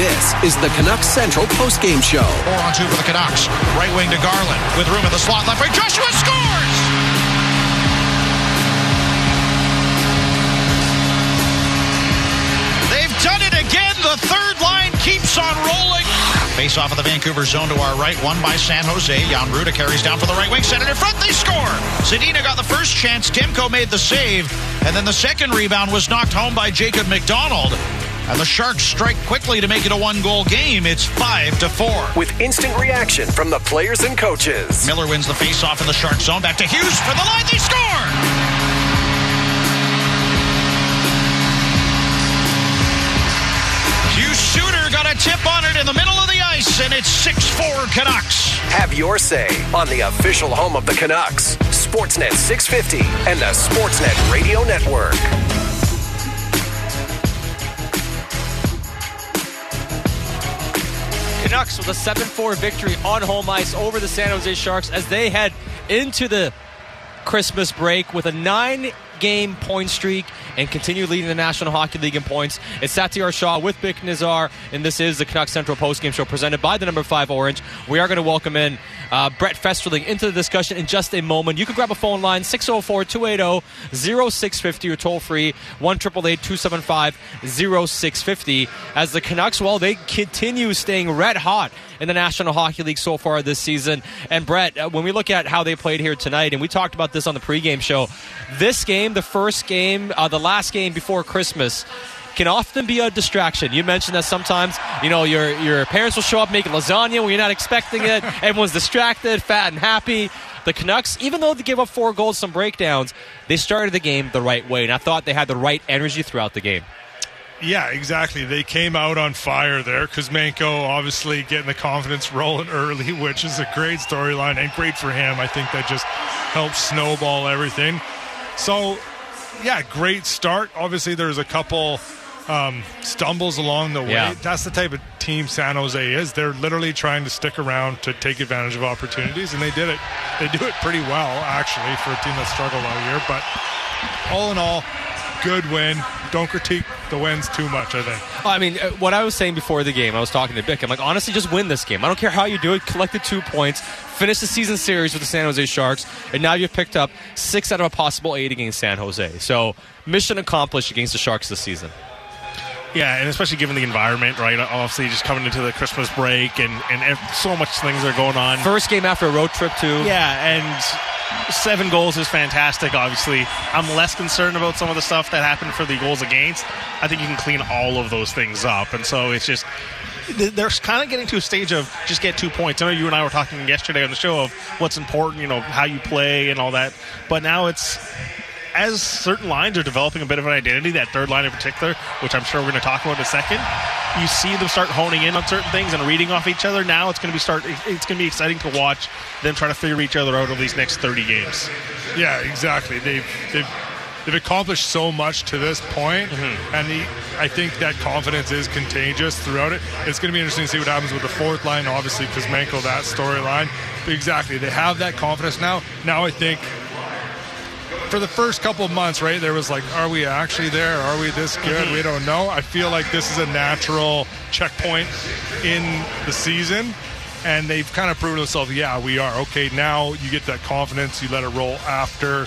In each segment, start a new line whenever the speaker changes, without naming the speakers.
This is the Canucks Central postgame show.
Four on two for the Canucks. Right wing to Garland with room in the slot. Left wing. Joshua scores! They've done it again. The third line keeps on rolling. Face off of the Vancouver zone to our right. One by San Jose. Jan Rutta carries down for the right wing. center in front. They score. Zadina got the first chance. Demko made the save. And then the second rebound was knocked home by Jacob MacDonald. And the Sharks strike quickly to make it a one goal game. It's 5 to 4.
With instant reaction from the players and coaches.
Miller wins the face off in the Shark zone. Back to Hughes for the line. They score! Hughes Shooter got a tip on it in the middle of the ice, and it's 6 4 Canucks.
Have your say on the official home of the Canucks, Sportsnet 650 and the Sportsnet Radio Network.
Canucks with a 7 4 victory on home ice over the San Jose Sharks as they head into the Christmas break with a 9 Game point streak and continue leading the National Hockey League in points. It's Satiar Shah with Bik Nizzar, and this is the Canucks Central post-game show presented by the number five Orange. We are going to welcome in uh, Brett Festerling into the discussion in just a moment. You can grab a phone line 604-280-0650 or toll free 1-888-275-0650 as the Canucks, well, they continue staying red hot in the National Hockey League so far this season. And Brett, uh, when we look at how they played here tonight, and we talked about this on the pregame show, this game, the first game, uh, the last game before Christmas, can often be a distraction. You mentioned that sometimes, you know, your your parents will show up making lasagna when you're not expecting it. Everyone's distracted, fat and happy. The Canucks, even though they gave up four goals, some breakdowns, they started the game the right way, and I thought they had the right energy throughout the game.
Yeah, exactly. They came out on fire there. Kuzmenko obviously getting the confidence rolling early, which is a great storyline and great for him. I think that just helps snowball everything. So, yeah, great start. Obviously, there's a couple um, stumbles along the way.
Yeah.
That's the type of team San Jose is. They're literally trying to stick around to take advantage of opportunities, and they did it. They do it pretty well, actually, for a team that struggled all year. But all in all, good win. Don't critique the wins too much, I think.
I mean, uh, what I was saying before the game, I was talking to Bik. I'm like, honestly, just win this game. I don't care how you do it. Collect the two points, finish the season series with the San Jose Sharks, and now you've picked up six out of a possible eight against San Jose. So, mission accomplished against the Sharks this season.
Yeah, and especially given the environment, right? Obviously, just coming into the Christmas break and and so much things are going on.
First game after a road trip, too.
Yeah, and seven goals is fantastic. Obviously, I'm less concerned about some of the stuff that happened for the goals against. I think you can clean all of those things up, and so it's just they're kind of getting to a stage of just get two points. I know you and I were talking yesterday on the show of what's important, you know, how you play and all that, but now it's as certain lines are developing a bit of an identity, that third line in particular, which I'm sure we're going to talk about in a second, you see them start honing in on certain things and reading off each other. Now it's going to be start. It's going to be exciting to watch them try to figure each other out over these next 30 games.
Yeah, exactly. They've they've they've accomplished so much to this point, mm-hmm. and the, I think that confidence is contagious throughout it. It's going to be interesting to see what happens with the fourth line. Obviously, Kuzmenko, that storyline. Exactly, they have that confidence now. Now I think. For the first couple of months, right, there was like, are we actually there? Are we this good? Mm-hmm. We don't know. I feel like this is a natural checkpoint in the season and they've kind of proven themselves. Yeah, we are okay. Now you get that confidence. You let it roll after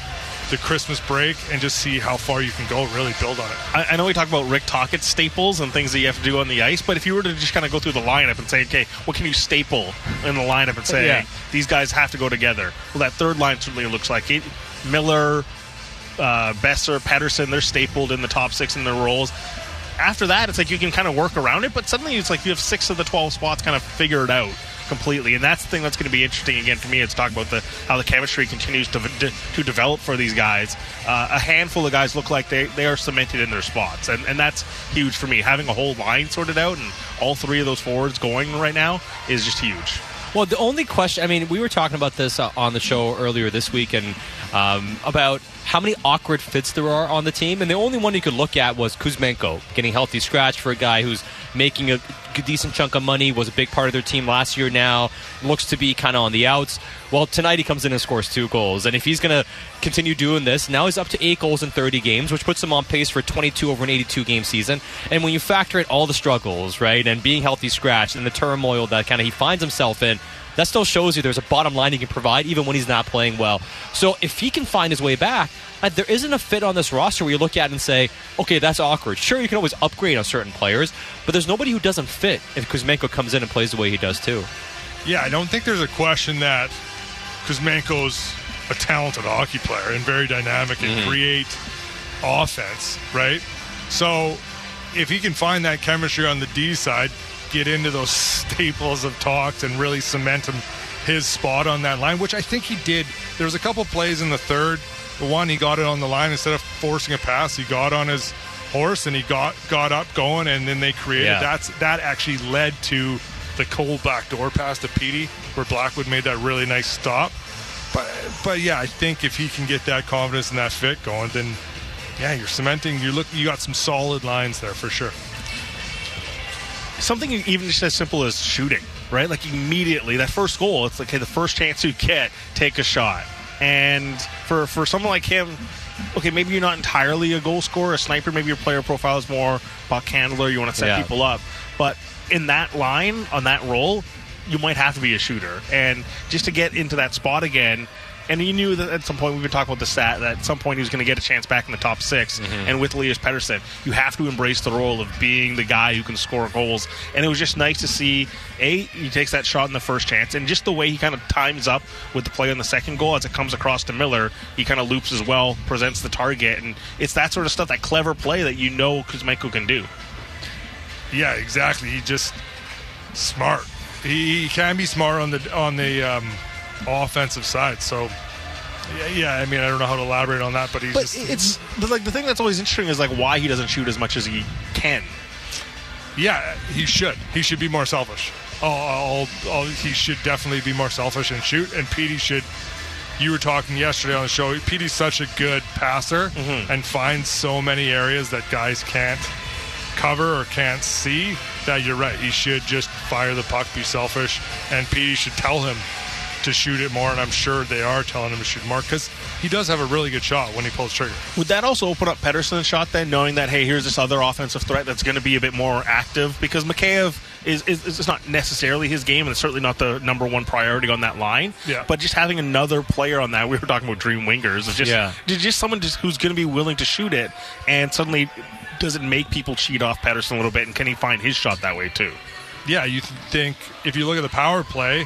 the Christmas break, and just see how far you can go. Really build on it.
I, I know we talk about Rick Tocchet staples and things that you have to do on the ice, but if you were to just kind of go through the lineup and say, okay, what can you staple in the lineup and say,
Yeah.
hey, these guys have to go together? Well, that third line certainly looks like it. Miller, uh, Boeser, Pettersson, they're stapled in the top six in their roles. After that, it's like you can kind of work around it, but suddenly it's like you have six of the 12 spots kind of figured out completely. And that's the thing that's going to be interesting again for me. It's talk about the how the chemistry continues to, de- to develop for these guys. Uh, a handful of guys look like they, they are cemented in their spots, and, and that's huge for me. Having a whole line sorted out and all three of those forwards going right now is just huge.
Well, the only question, I mean, we were talking about this uh, on the show earlier this week and um, about how many awkward fits there are on the team. And the only one you could look at was Kuzmenko getting healthy scratch for a guy who's making a decent chunk of money, was a big part of their team last year now, looks to be kind of on the outs. Well, tonight he comes in and scores two goals. And if he's going to continue doing this, now he's up to eight goals in 30 games, which puts him on pace for 22 over an 82 game season. And when you factor in all the struggles, right, and being healthy scratch and the turmoil that kind of he finds himself in, that still shows you there's a bottom line he can provide even when he's not playing well. So if he can find his way back, uh, there isn't a fit on this roster where you look at and say, okay, that's awkward. Sure, you can always upgrade on certain players, but there's nobody who doesn't fit if Kuzmenko comes in and plays the way he does too.
Yeah, I don't think there's a question that Kuzmenko's a talented hockey player and very dynamic and
Mm-hmm.
create offense, right? So if he can find that chemistry on the D side, get into those staples of talks and really cement him his spot on that line, which I think he did. There was a couple plays in the third. The one he got it on the line instead of forcing a pass, he got on his horse and he got got up going, and then they created
Yeah.
that's that actually led to the cold backdoor pass to Petey, where Blackwood made that really nice stop. But but yeah, I think if he can get that confidence and that fit going, then yeah, you're cementing. You look, you got some solid lines there for sure.
Something even just as simple as shooting, right? Like immediately that first goal, it's like okay, the first chance you get, take a shot. And for for someone like him, okay, maybe you're not entirely a goal scorer, a sniper. Maybe your player profile is more puck handler. You want to set
Yeah.
people up, but in that line on that role, you might have to be a shooter. And just to get into that spot again. And he knew that at some point we've been talking about the stat that at some point he was going to get a chance back in the top 6 And with Elias Pettersson, you have to embrace the role of being the guy who can score goals. And it was just nice to see a he takes that shot in the first chance, and just the way he kind of times up with the play on the second goal as it comes across to Miller, he kind of loops as well, presents the target, and it's that sort of stuff, that clever play that you know Kuzmenko can do.
Yeah, exactly. He just smart. He, he can be smart on the on the um, offensive side. So yeah, yeah, I mean, I don't know how to elaborate on that, but he's
But
just
it's but like the thing that's always interesting is like why he doesn't shoot as much as he can.
Yeah, he should. He should be more selfish. Oh, I'll, I'll, he should definitely be more selfish and shoot. And Petey should. You were talking yesterday on the show. Petey's such a good passer mm-hmm. and finds so many areas that guys can't cover or can't see. That you're right. He should just fire the puck, be selfish, and Petey should tell him to shoot it more. And I'm sure they are telling him to shoot more because he does have a really good shot when he pulls trigger.
Would that also open up Pettersson's shot then, knowing that hey, here's this other offensive threat that's going to be a bit more active? Because Mikheyev is, is is not necessarily his game, and it's certainly not the number one priority on that line.
Yeah.
But just having another player on that, we were talking about dream wingers, is just
Yeah.
just, just someone just who's going to be willing to shoot it, and suddenly does it make people cheat off Pettersson a little bit, and can he find his shot that way too?
yeah, you think if you look at the power play,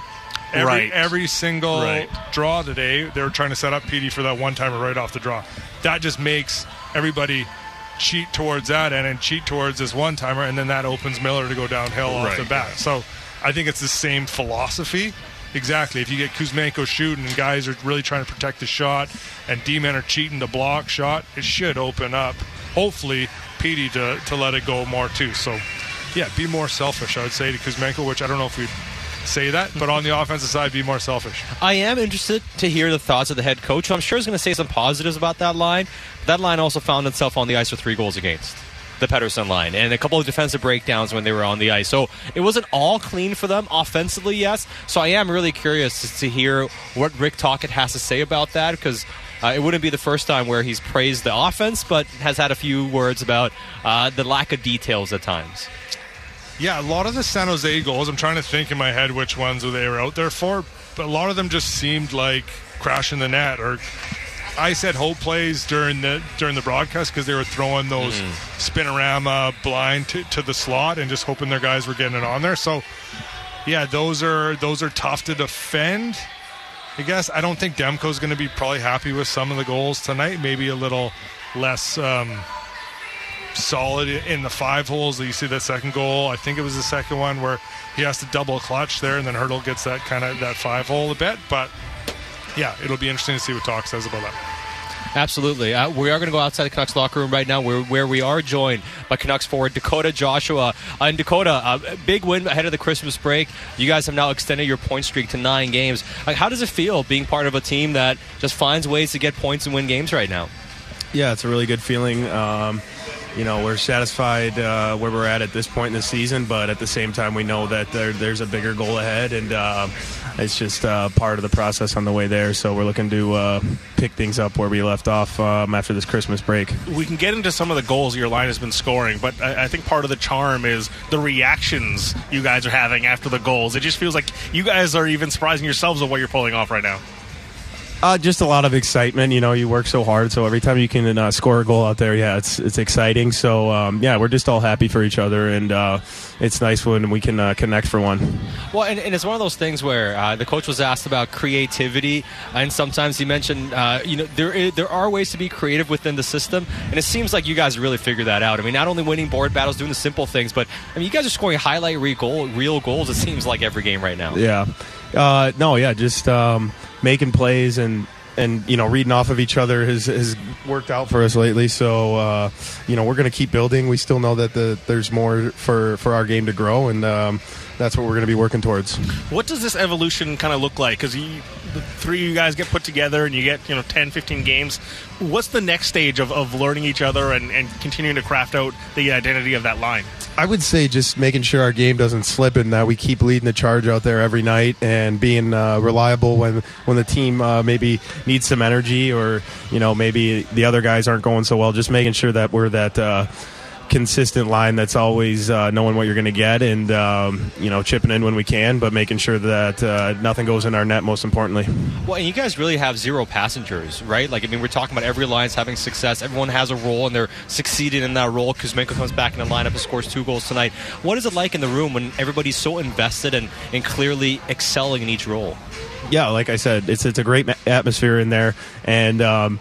every
Right.
every single
Right.
draw today, they were trying to set up PD for that one timer right off the draw. That just makes everybody cheat towards that end and cheat towards this one timer, and then that opens Miller to go downhill off
Right.
the bat. So I think it's the same philosophy. Exactly. If you get Kuzmenko shooting and guys are really trying to protect the shot, and D-men are cheating the block shot, it should open up. Hopefully, Petey to to let it go more too. So yeah, be more selfish, I would say, to Kuzmenko, which I don't know if we'd say that, but on the offensive side, be more selfish.
I am interested to hear the thoughts of the head coach. I'm sure he's going to say some positives about that line. That line also found itself on the ice with three goals against the Pettersson line and a couple of defensive breakdowns when they were on the ice. So it wasn't all clean for them offensively, yes. So I am really curious to, hear what Rick Tocchet has to say about that because. Uh, it wouldn't be the first time where he's praised the offense, but has had a few words about uh, the lack of details at times.
Yeah, a lot of the San Jose goals, I'm trying to think in my head which ones they were out there for, but a lot of them just seemed like crashing the net or I said hope plays during the during the broadcast because they were throwing those spinorama blind to, to the slot and just hoping their guys were getting it on there. So yeah, those are those are tough to defend. I guess I don't think Demko's going to be probably happy with some of the goals tonight. Maybe a little less um, solid in the five holes. You see that second goal. I think it was the second one where he has to double clutch there, and then Hertl gets that kind of that five hole a bit. But yeah, it'll be interesting to see what Talk says about that.
Absolutely. Uh, we are going to go outside the Canucks locker room right now where, where we are joined by Canucks forward Dakota Joshua. Uh, and Dakota, uh, big win ahead of the Christmas break. You guys have now extended your point streak to nine games. Like, how does it feel being part of a team that just finds ways to get points and win games right now?
Yeah, it's a really good feeling. Um, you know we're satisfied uh, where we're at at this point in the season, but at the same time we know that there, there's a bigger goal ahead, and uh, it's just uh, part of the process on the way there. So we're looking to uh, pick things up where we left off um, after this Christmas break.
We can get into some of the goals your line has been scoring, but I, I think part of the charm is the reactions you guys are having after the goals. It just feels like you guys are even surprising yourselves of what you're pulling off right now.
Uh, just a lot of excitement. You know, you work so hard, so every time you can uh, score a goal out there, yeah, it's it's exciting. So um, yeah, we're just all happy for each other, and uh, it's nice when we can uh, connect for one.
Well, and, and, it's one of those things where uh, the coach was asked about creativity, and sometimes he mentioned, uh, you know, there is, there are ways to be creative within the system, and it seems like you guys really figured that out. I mean, not only winning board battles, doing the simple things, but I mean, you guys are scoring highlight real, goal, real goals. It seems like every game right now.
Yeah. No, yeah, just. Um, making plays and and you know reading off of each other has, has worked out for us lately. So uh, you know we're going to keep building. We still know that the, there's more for for our game to grow, and um, that's what we're going to be working towards.
What does this evolution kind of look like? Because the three of you guys get put together and you get you know 10, 15 games. What's the next stage of, of learning each other and, and continuing to craft out the identity of that line?
I would say just making sure our game doesn't slip and that we keep leading the charge out there every night and being uh, reliable when when the team uh, maybe needs some energy or you know maybe the other guys aren't going so well. Just making sure that we're that. Uh, consistent line that's always uh, knowing what you're going to get and um, you know chipping in when we can, but making sure that uh, nothing goes in our net. Most importantly.
Well, and you guys really have zero passengers, right? Like I mean, we're talking about every line's having success. Everyone has a role, and they're succeeding in that role. Kuzmenko comes back in the lineup and scores two goals tonight. What is it like in the room when everybody's so invested and, and clearly excelling in each role?
Yeah, like I said, it's it's a great atmosphere in there, and um,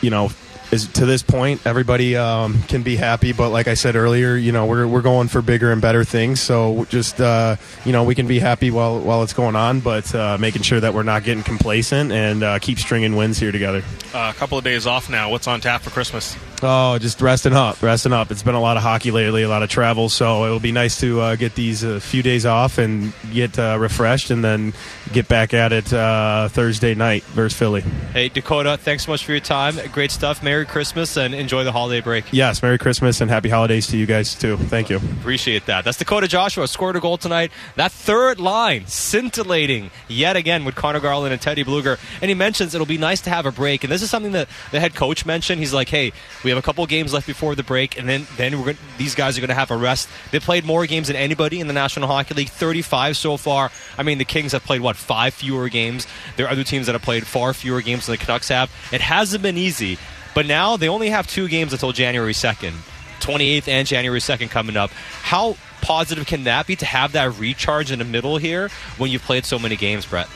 you know is to this point, everybody um, can be happy. But like I said earlier, you know, we're, we're going for bigger and better things. So just uh, you know, we can be happy while while it's going on, but uh, making sure that we're not getting complacent and uh, keep stringing wins here together.
Uh, a couple of days off now. What's on tap for Christmas?
Oh, just resting up, resting up. It's been a lot of hockey lately, a lot of travel, so it'll be nice to uh, get these a uh, few days off and get uh, refreshed, and then get back at it uh, Thursday night versus Philly.
Hey, Dakota, thanks so much for your time. Great stuff. Merry Christmas and enjoy the holiday break.
Yes, Merry Christmas and Happy Holidays to you guys too. Thank you.
Appreciate that. That's Dakota Joshua scored a goal tonight. That third line scintillating yet again with Conor Garland and Teddy Blueger, and he mentions it'll be nice to have a break, and this is something that the head coach mentioned. He's like, hey, we have a couple games left before the break, and then then we're gonna, these guys are going to have a rest. They played more games than anybody in the National Hockey League, 35 so far. I mean, the Kings have played what five fewer games. There are other teams that have played far fewer games than the Canucks have. It hasn't been easy, but now they only have two games until January 2nd, 28th and January 2nd coming up. How positive can that be to have that recharge in the middle here when you've played so many games, Brett?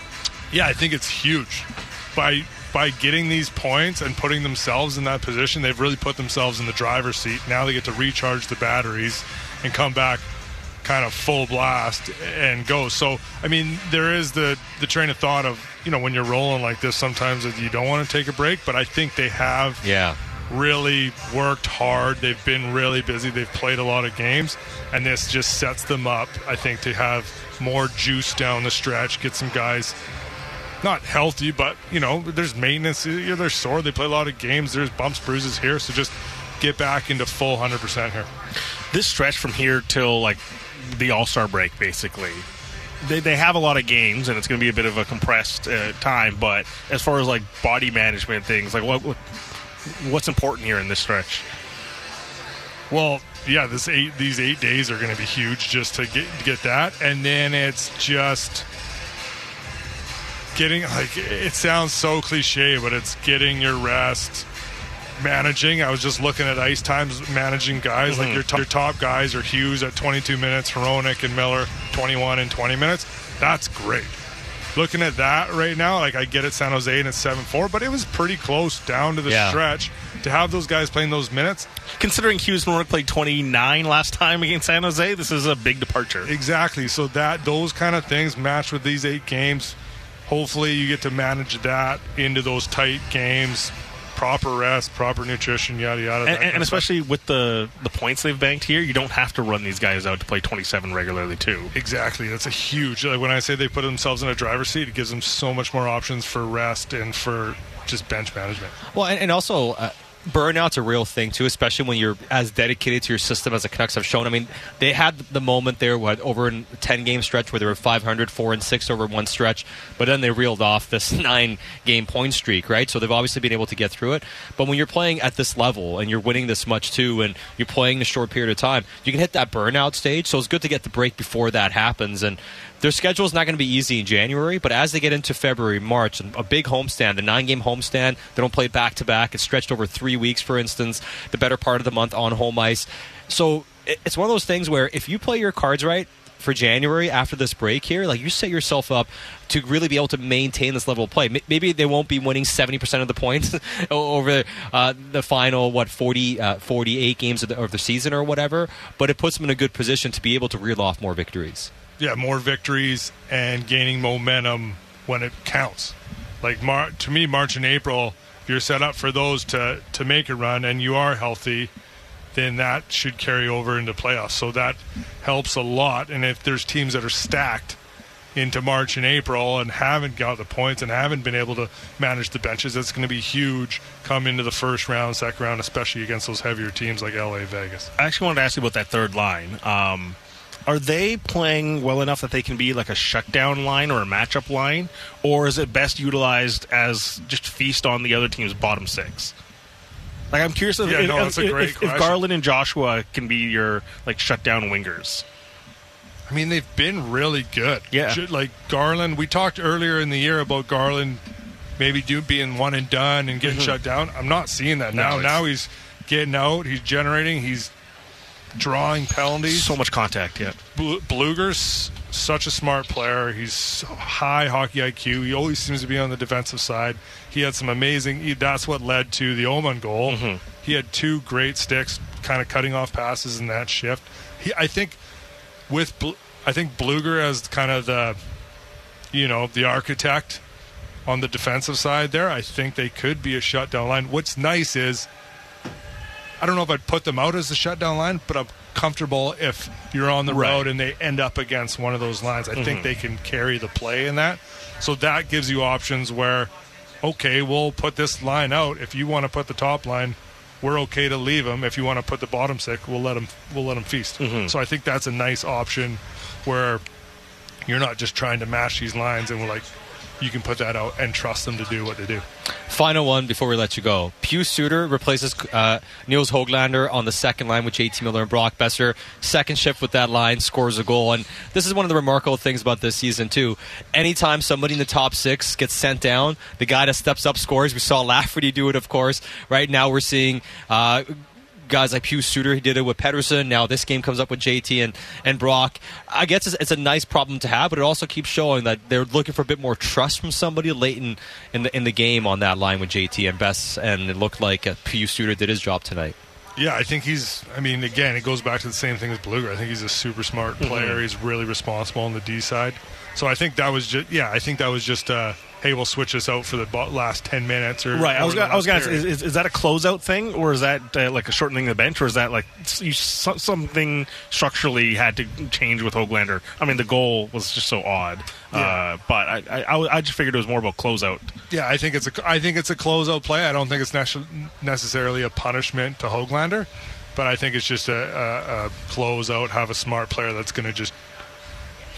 Yeah, I think it's huge. By by getting these points and putting themselves in that position, they've really put themselves in the driver's seat. Now they get to recharge the batteries and come back kind of full blast and go. So, I mean, there is the the train of thought of you know when you're rolling like this, sometimes you don't want to take a break, but I think they have.
Yeah.
Really worked hard. They've been really busy. They've played a lot of games, and this just sets them up, I think, to have more juice down the stretch. Get some guys not healthy, but you know, there's maintenance. They're sore. They play a lot of games. There's bumps, bruises here. So just get back into full 100% here.
This stretch from here till like the All Star break, basically. They, they have a lot of games, and it's going to be a bit of a compressed uh, time. But as far as like body management things, like what, what what's important here in this stretch?
Well, yeah, this eight these eight days are going to be huge just to get get that, and then it's just getting like it sounds so cliche, but it's getting your rest, managing. I was just looking at ice times, managing guys mm-hmm. like your, t- your top guys are Hughes at 22 minutes, Hronek and Miller 21 and 20 minutes. That's great. Looking at that right now, like I get it, San Jose and it's seven four, but it was pretty close down to the yeah. stretch to have those guys playing those minutes.
Considering Hughes and Hronek played 29 last time against San Jose, this is a big departure.
Exactly. So that those kind of things matched with these eight games hopefully you get to manage that into those tight games proper rest, proper nutrition, yada yada.
And, and especially with the the points they've banked here, you don't have to run these guys out to play 27 regularly too.
Exactly, that's a huge. Like when I say they put themselves in a driver's seat, it gives them so much more options for rest and for just bench management.
Well, and, and also. Uh, burnout's a real thing too, especially when you're as dedicated to your system as the Canucks have shown. I mean, they had the moment there, what over a ten game stretch where they were 500, four and six over one stretch, but then they reeled off this nine game point streak, right? So they've obviously been able to get through it. But when you're playing at this level and you're winning this much too, and you're playing a short period of time, you can hit that burnout stage. So it's good to get the break before that happens. And their schedule is not going to be easy in January, but as they get into February, March, a big homestand, the nine game homestand, they don't play back to back. It's stretched over three weeks, for instance, the better part of the month on home ice. So it's one of those things where if you play your cards right, for January after this break here, like you set yourself up to really be able to maintain this level of play. Maybe they won't be winning 70% of the points over uh, the final, what, 40, uh, 48 games of the, of the season or whatever, but it puts them in a good position to be able to reel off more victories
yeah, more victories and gaining momentum when it counts. Like Mar- to me, March and April, if you're set up for those to to make a run and you are healthy, then that should carry over into playoffs. So that helps a lot. And if there's teams that are stacked into March and April and haven't got the points and haven't been able to manage the benches, that's going to be huge come into the first round, second round, especially against those heavier teams like LA Vegas.
I actually wanted to ask you about that third line. Um, are they playing well enough that they can be like a shutdown line or a matchup line, or is it best utilized as just feast on the other team's bottom six? Like I'm curious if,
yeah,
if,
no,
if, if, if Garland and Joshua can be your like shutdown wingers.
I mean, they've been really good.
Yeah,
like Garland. We talked earlier in the year about Garland maybe do being one and done and getting mm-hmm. shut down. I'm not seeing that now. No, now he's getting out. He's generating. He's drawing penalties.
So much contact, yeah.
Blueger's such a smart player. He's high hockey IQ. He always seems to be on the defensive side. He had some amazing. That's what led to the Aman goal. Mm-hmm. He had two great sticks, kind of cutting off passes in that shift. He, I think, with I think Blueger as kind of the, you know, the architect on the defensive side there. I think they could be a shutdown line. What's nice is I don't know if I'd put them out as the shutdown line, but I'm comfortable if you're on the right. road and they end up against one of those lines. I mm-hmm. think they can carry the play in that. So that gives you options where, okay, we'll put this line out. If you want to put the top line, we're okay to leave them. If you want to put the bottom six, we'll let them we'll let them feast. Mm-hmm. So I think that's a nice option where you're not just trying to mash these lines and we're like you can put that out and trust them to do what they do.
Final one before we let you go. Pius Suter replaces uh, Nils Hoglander on the second line with JT Miller and Brock Boeser. Second shift with that line scores a goal. And this is one of the remarkable things about this season, too. Anytime somebody in the top six gets sent down, the guy that steps up scores. We saw Lafferty do it, of course. Right now we're seeing. Uh, guys like Pius Suter. He did it with Pettersson. Now this game comes up with JT and, and Brock. I guess it's, it's, a nice problem to have, but it also keeps showing that they're looking for a bit more trust from somebody late in, in the in the game on that line with JT and Bess. And it looked like uh, Pius Suter did his job tonight.
Yeah, I think he's. I mean, again, it goes back to the same thing as Blueger. I think he's a super smart mm-hmm. player. Mm-hmm. He's really responsible on the D side. So I think that was just. Yeah, I think that was just. Uh, hey, we'll switch this out for the last 10 minutes or
right. I was gonna, I was going to is, is, is, that a closeout thing or is that uh, like a shortening the bench or is that like you, something structurally had to change with Hoglander? I mean, the goal was just so odd, yeah. uh, but I, I, I, just figured it was more about closeout.
Yeah, I think it's a I think it's a closeout play. I don't think it's necessarily a punishment to Hoglander, but I think it's just a, a, a closeout. Have a smart player that's going to just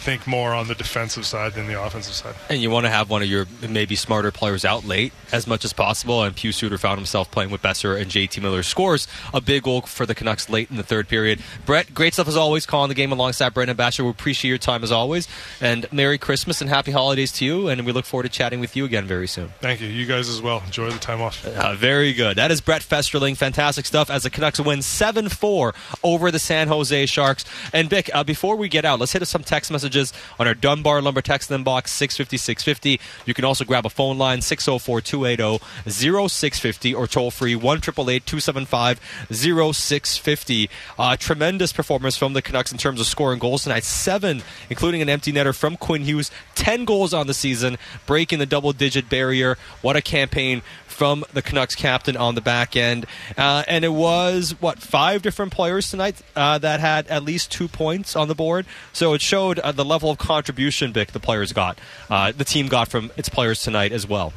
think more on the defensive side than the offensive side.
And you want to have one of your maybe smarter players out late as much as possible. And Pius Suter found himself playing with Boeser and JT Miller scores a big goal for the Canucks late in the third period. Brett, great stuff as always, calling the game alongside Brendan Batchelor. We appreciate your time as always. And Merry Christmas and Happy Holidays to you. And we look forward to chatting with you again very soon.
Thank you. You guys as well. Enjoy the time off.
Uh, very good. That is Brett Festerling. Fantastic stuff as the Canucks win 7 4 over the San Jose Sharks. And Vic, uh, before we get out, let's hit us some text messages on our Dunbar Lumber text inbox 650 650. You can also grab a phone line 604 280 0650 or toll free 1 275 0650. Uh, tremendous performance from the Canucks in terms of scoring goals tonight. Seven, including an empty netter from Quinn Hughes. 10 goals on the season, breaking the double digit barrier. What a campaign from the Canucks captain on the back end. Uh, and it was, what, five different players tonight uh, that had at least two points on the board. So it showed uh, the level of contribution, Vic, the players got, uh, the team got from its players tonight as well.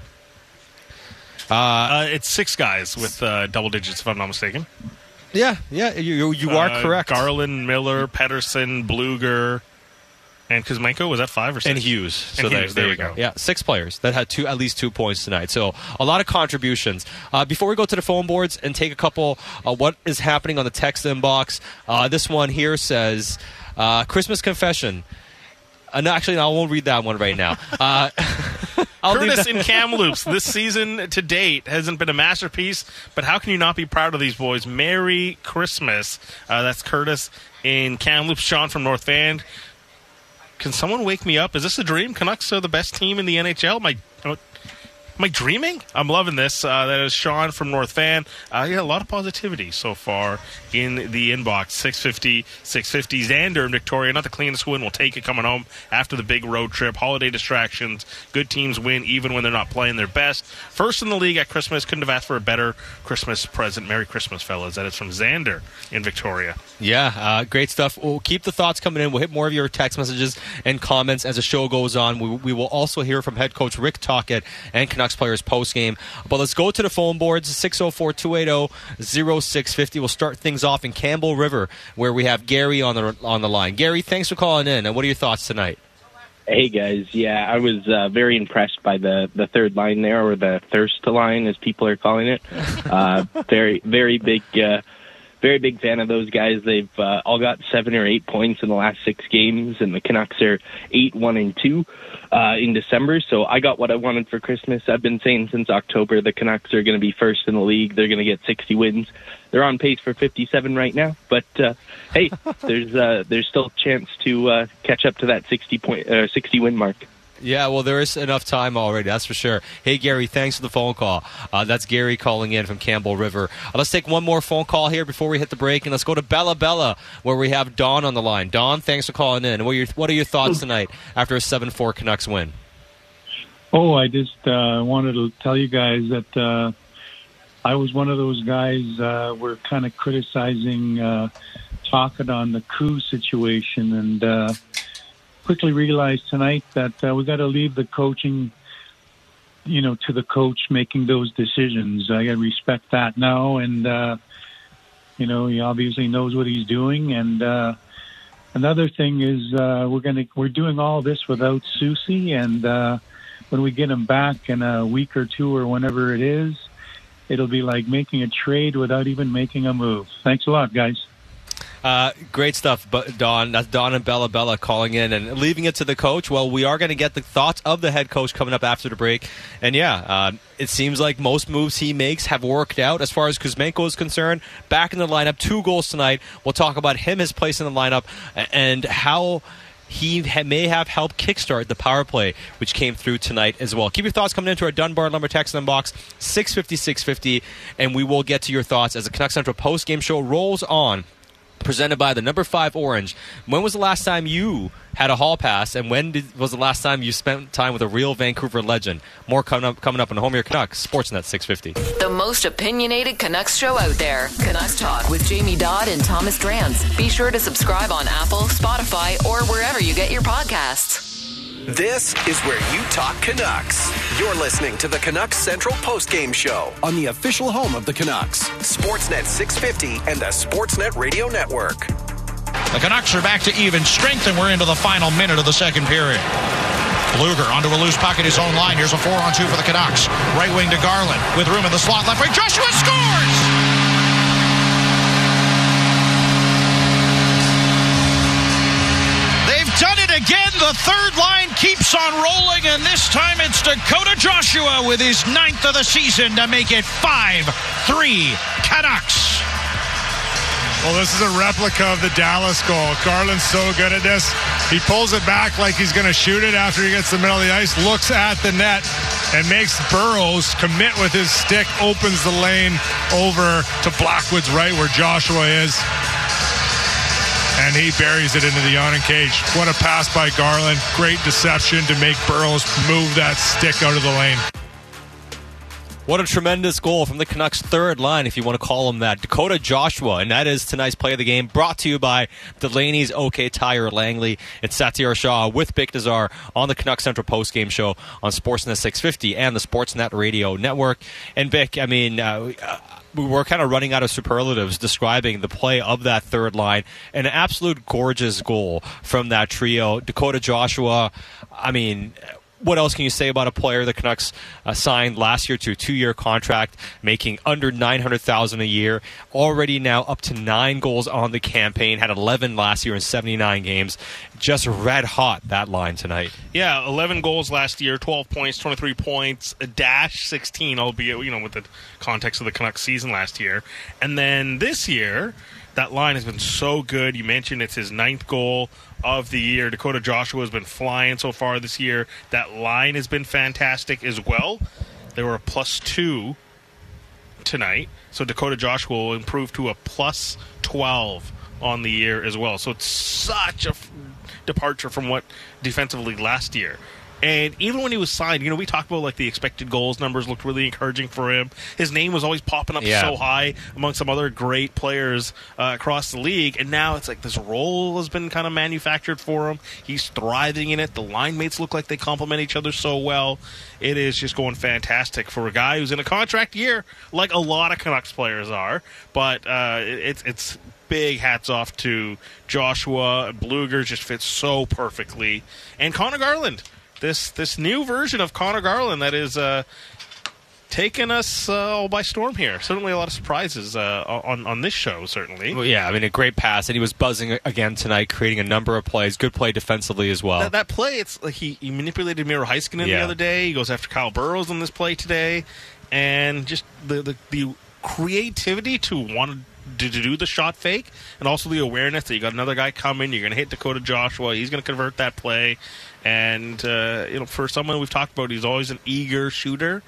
Uh, it's six guys with uh, double digits, if I'm not mistaken.
Yeah, yeah, you, you are
Uh,
correct.
Garland, Miller, Pettersson, Blueger, and Kuzmenko. Was that five or six?
and Hughes. So
And Hughes,
there,
there
you go.
go.
Yeah, six players that had two at least two points tonight. So a lot of contributions. Uh, before we go to the phone boards and take a couple, uh, what is happening on the text inbox? Uh, this one here says uh, Christmas confession. Uh, no, actually, no, I won't read that one right now. Uh,
Curtis in Kamloops this season to date hasn't been a masterpiece, but how can you not be proud of these boys? Merry Christmas. Uh, that's Curtis in Kamloops. Sean from North Van. Can someone wake me up? Is this a dream? Canucks are the best team in the NHL. I, am I dreaming? I'm loving this. Uh, that is Sean from North Van. Uh, yeah, a lot of positivity so far in the inbox. 650, 650. Xander in Victoria, not the cleanest win. We'll take it coming home after the big road trip. Holiday distractions. Good teams win even when they're not playing their best. First in the league at Christmas. Couldn't have asked for a better Christmas present. Merry Christmas, fellas. That is from Xander in Victoria.
Yeah, uh, great stuff. We'll keep the thoughts coming in. We'll hit more of your text messages and comments as the show goes on. We, we will also hear from head coach Rick Tocchet and Canucks players post game. But let's go to the phone boards 604 280 0650. We'll start things off in Campbell River where we have Gary on the on the line. Gary, thanks for calling in. And what are your thoughts tonight?
Hey guys, yeah, I was uh, very impressed by the the third line there, or the thirst line as people are calling it. Uh, very very big, uh, very big fan of those guys. They've uh, all got seven or eight points in the last six games, and the Canucks are eight one and two uh, in December. So I got what I wanted for Christmas. I've been saying since October the Canucks are going to be first in the league. They're going to get sixty wins. They're on pace for fifty seven right now, but uh, hey, there's uh, there's still a chance to uh, catch up to that sixty point uh, sixty win mark.
Yeah, well, there is enough time already, that's for sure. Hey, Gary, thanks for the phone call. Uh, that's Gary calling in from Campbell River. Uh, let's take one more phone call here before we hit the break, and let's go to Bella Bella, where we have Don on the line. Don, thanks for calling in. What are your, what are your thoughts tonight after a 7 4 Canucks win?
Oh, I just uh, wanted to tell you guys that uh, I was one of those guys. Uh, we're kind of criticizing uh, on the coup situation, and uh, quickly realized tonight that uh, we got to leave the coaching, you know, to the coach making those decisions. I got to respect that now, and uh, you know, he obviously knows what he's doing, and. Uh, Another thing is uh, we're gonna we're doing all this without Soucy, and uh, when we get him back in a week or two or whenever it is, it'll be like making a trade without even making a move. Thanks a lot, guys.
Uh, great stuff, Don. That's Don and Bella Bella calling in and leaving it to the coach. Well, we are going to get the thoughts of the head coach coming up after the break. And yeah, uh, it seems like most moves he makes have worked out as far as Kuzmenko is concerned. Back in the lineup, two goals tonight. We'll talk about him, his place in the lineup, and how he may have helped kickstart the power play, which came through tonight as well. Keep your thoughts coming into our Dunbar Lumber text inbox, 650 650, and we will get to your thoughts as the Canuck Central post game show rolls on presented by the number five orange. When was the last time you had a hall pass, and when did, was the last time you spent time with a real Vancouver legend? More coming up, coming up on Home Your Canucks, Sportsnet 650.
The most opinionated Canucks show out there. Canucks Talk with Jamie Dodd and Thomas Drance. Be sure to subscribe on Apple, Spotify, or wherever you get your podcasts.
This is where you talk Canucks. You're listening to the Canucks Central Postgame Show on the official home of the Canucks, Sportsnet 650 and the Sportsnet Radio Network.
The Canucks are back to even strength, and we're into the final minute of the second period. Blueger onto a loose puck at his own line. Here's a four on two for the Canucks. Right wing to Garland with room in the slot. Left wing. Joshua scores! They've done it again. The third line keeps on rolling, and this time it's Dakota Joshua with his ninth of the season to make it 5 3 Canucks.
Well, this is a replica of the Dallas goal. Garland's so good at this. He pulls it back like he's going to shoot it after he gets the middle of the ice, looks at the net, and makes Burroughs commit with his stick, opens the lane over to Blackwood's right where Joshua is. And he buries it into the yawning cage. What a pass by Garland. Great deception to make Burroughs move that stick out of the lane.
What a tremendous goal from the Canucks' third line, if you want to call him that. Dakota Joshua, and that is tonight's play of the game, brought to you by Delaney's OK Tire Langley. It's Satiar Shah with Bik Nizzar on the Canucks Central Post Game Show on Sportsnet 650 and the Sportsnet Radio Network. And Vic, I mean, uh, we were kind of running out of superlatives describing the play of that third line. An absolute gorgeous goal from that trio. Dakota Joshua, I mean, what else can you say about a player the Canucks uh, signed last year to a two-year contract, making under nine hundred thousand a year? Already now up to nine goals on the campaign. Had eleven last year in seventy-nine games. Just red hot that line tonight.
Yeah, 11 goals last year, 12 points, 23 points, a dash 16, albeit you know with the context of the Canucks season last year, and then this year. That line has been so good. You mentioned it's his ninth goal of the year. Dakota Joshua has been flying so far this year. That line has been fantastic as well. They were a plus two tonight, so Dakota Joshua will improve to a plus 12 on the year as well. So it's such a f- departure from what defensively last year. And even when he was signed, you know, we talked about like the expected goals numbers looked really encouraging for him. His name was always popping up
Yeah.
so high among some other great players uh, across the league. And now it's like this role has been kind of manufactured for him. He's thriving in it. The line mates look like they complement each other so well. It is just going fantastic for a guy who's in a contract year, like a lot of Canucks players are. But uh, it, it's it's big hats off to Joshua. Blueger just fits so perfectly, and Conor Garland. This this new version of Conor Garland that is uh, taking us uh, all by storm here. Certainly a lot of surprises uh, on on this show. Certainly.
Well, yeah, I mean, a great pass, and he was buzzing again tonight, creating a number of plays. Good play defensively as well.
That, that play, it's like he, he manipulated Miro Heiskanen the other day. He goes after Kyle Burroughs on this play today, and just the the, the creativity to want to, to do the shot fake, and also the awareness that you got another guy coming. You're going to hit Dakota Joshua. He's going to convert that play, and uh, you know, for someone we've talked about, he's always an eager shooter.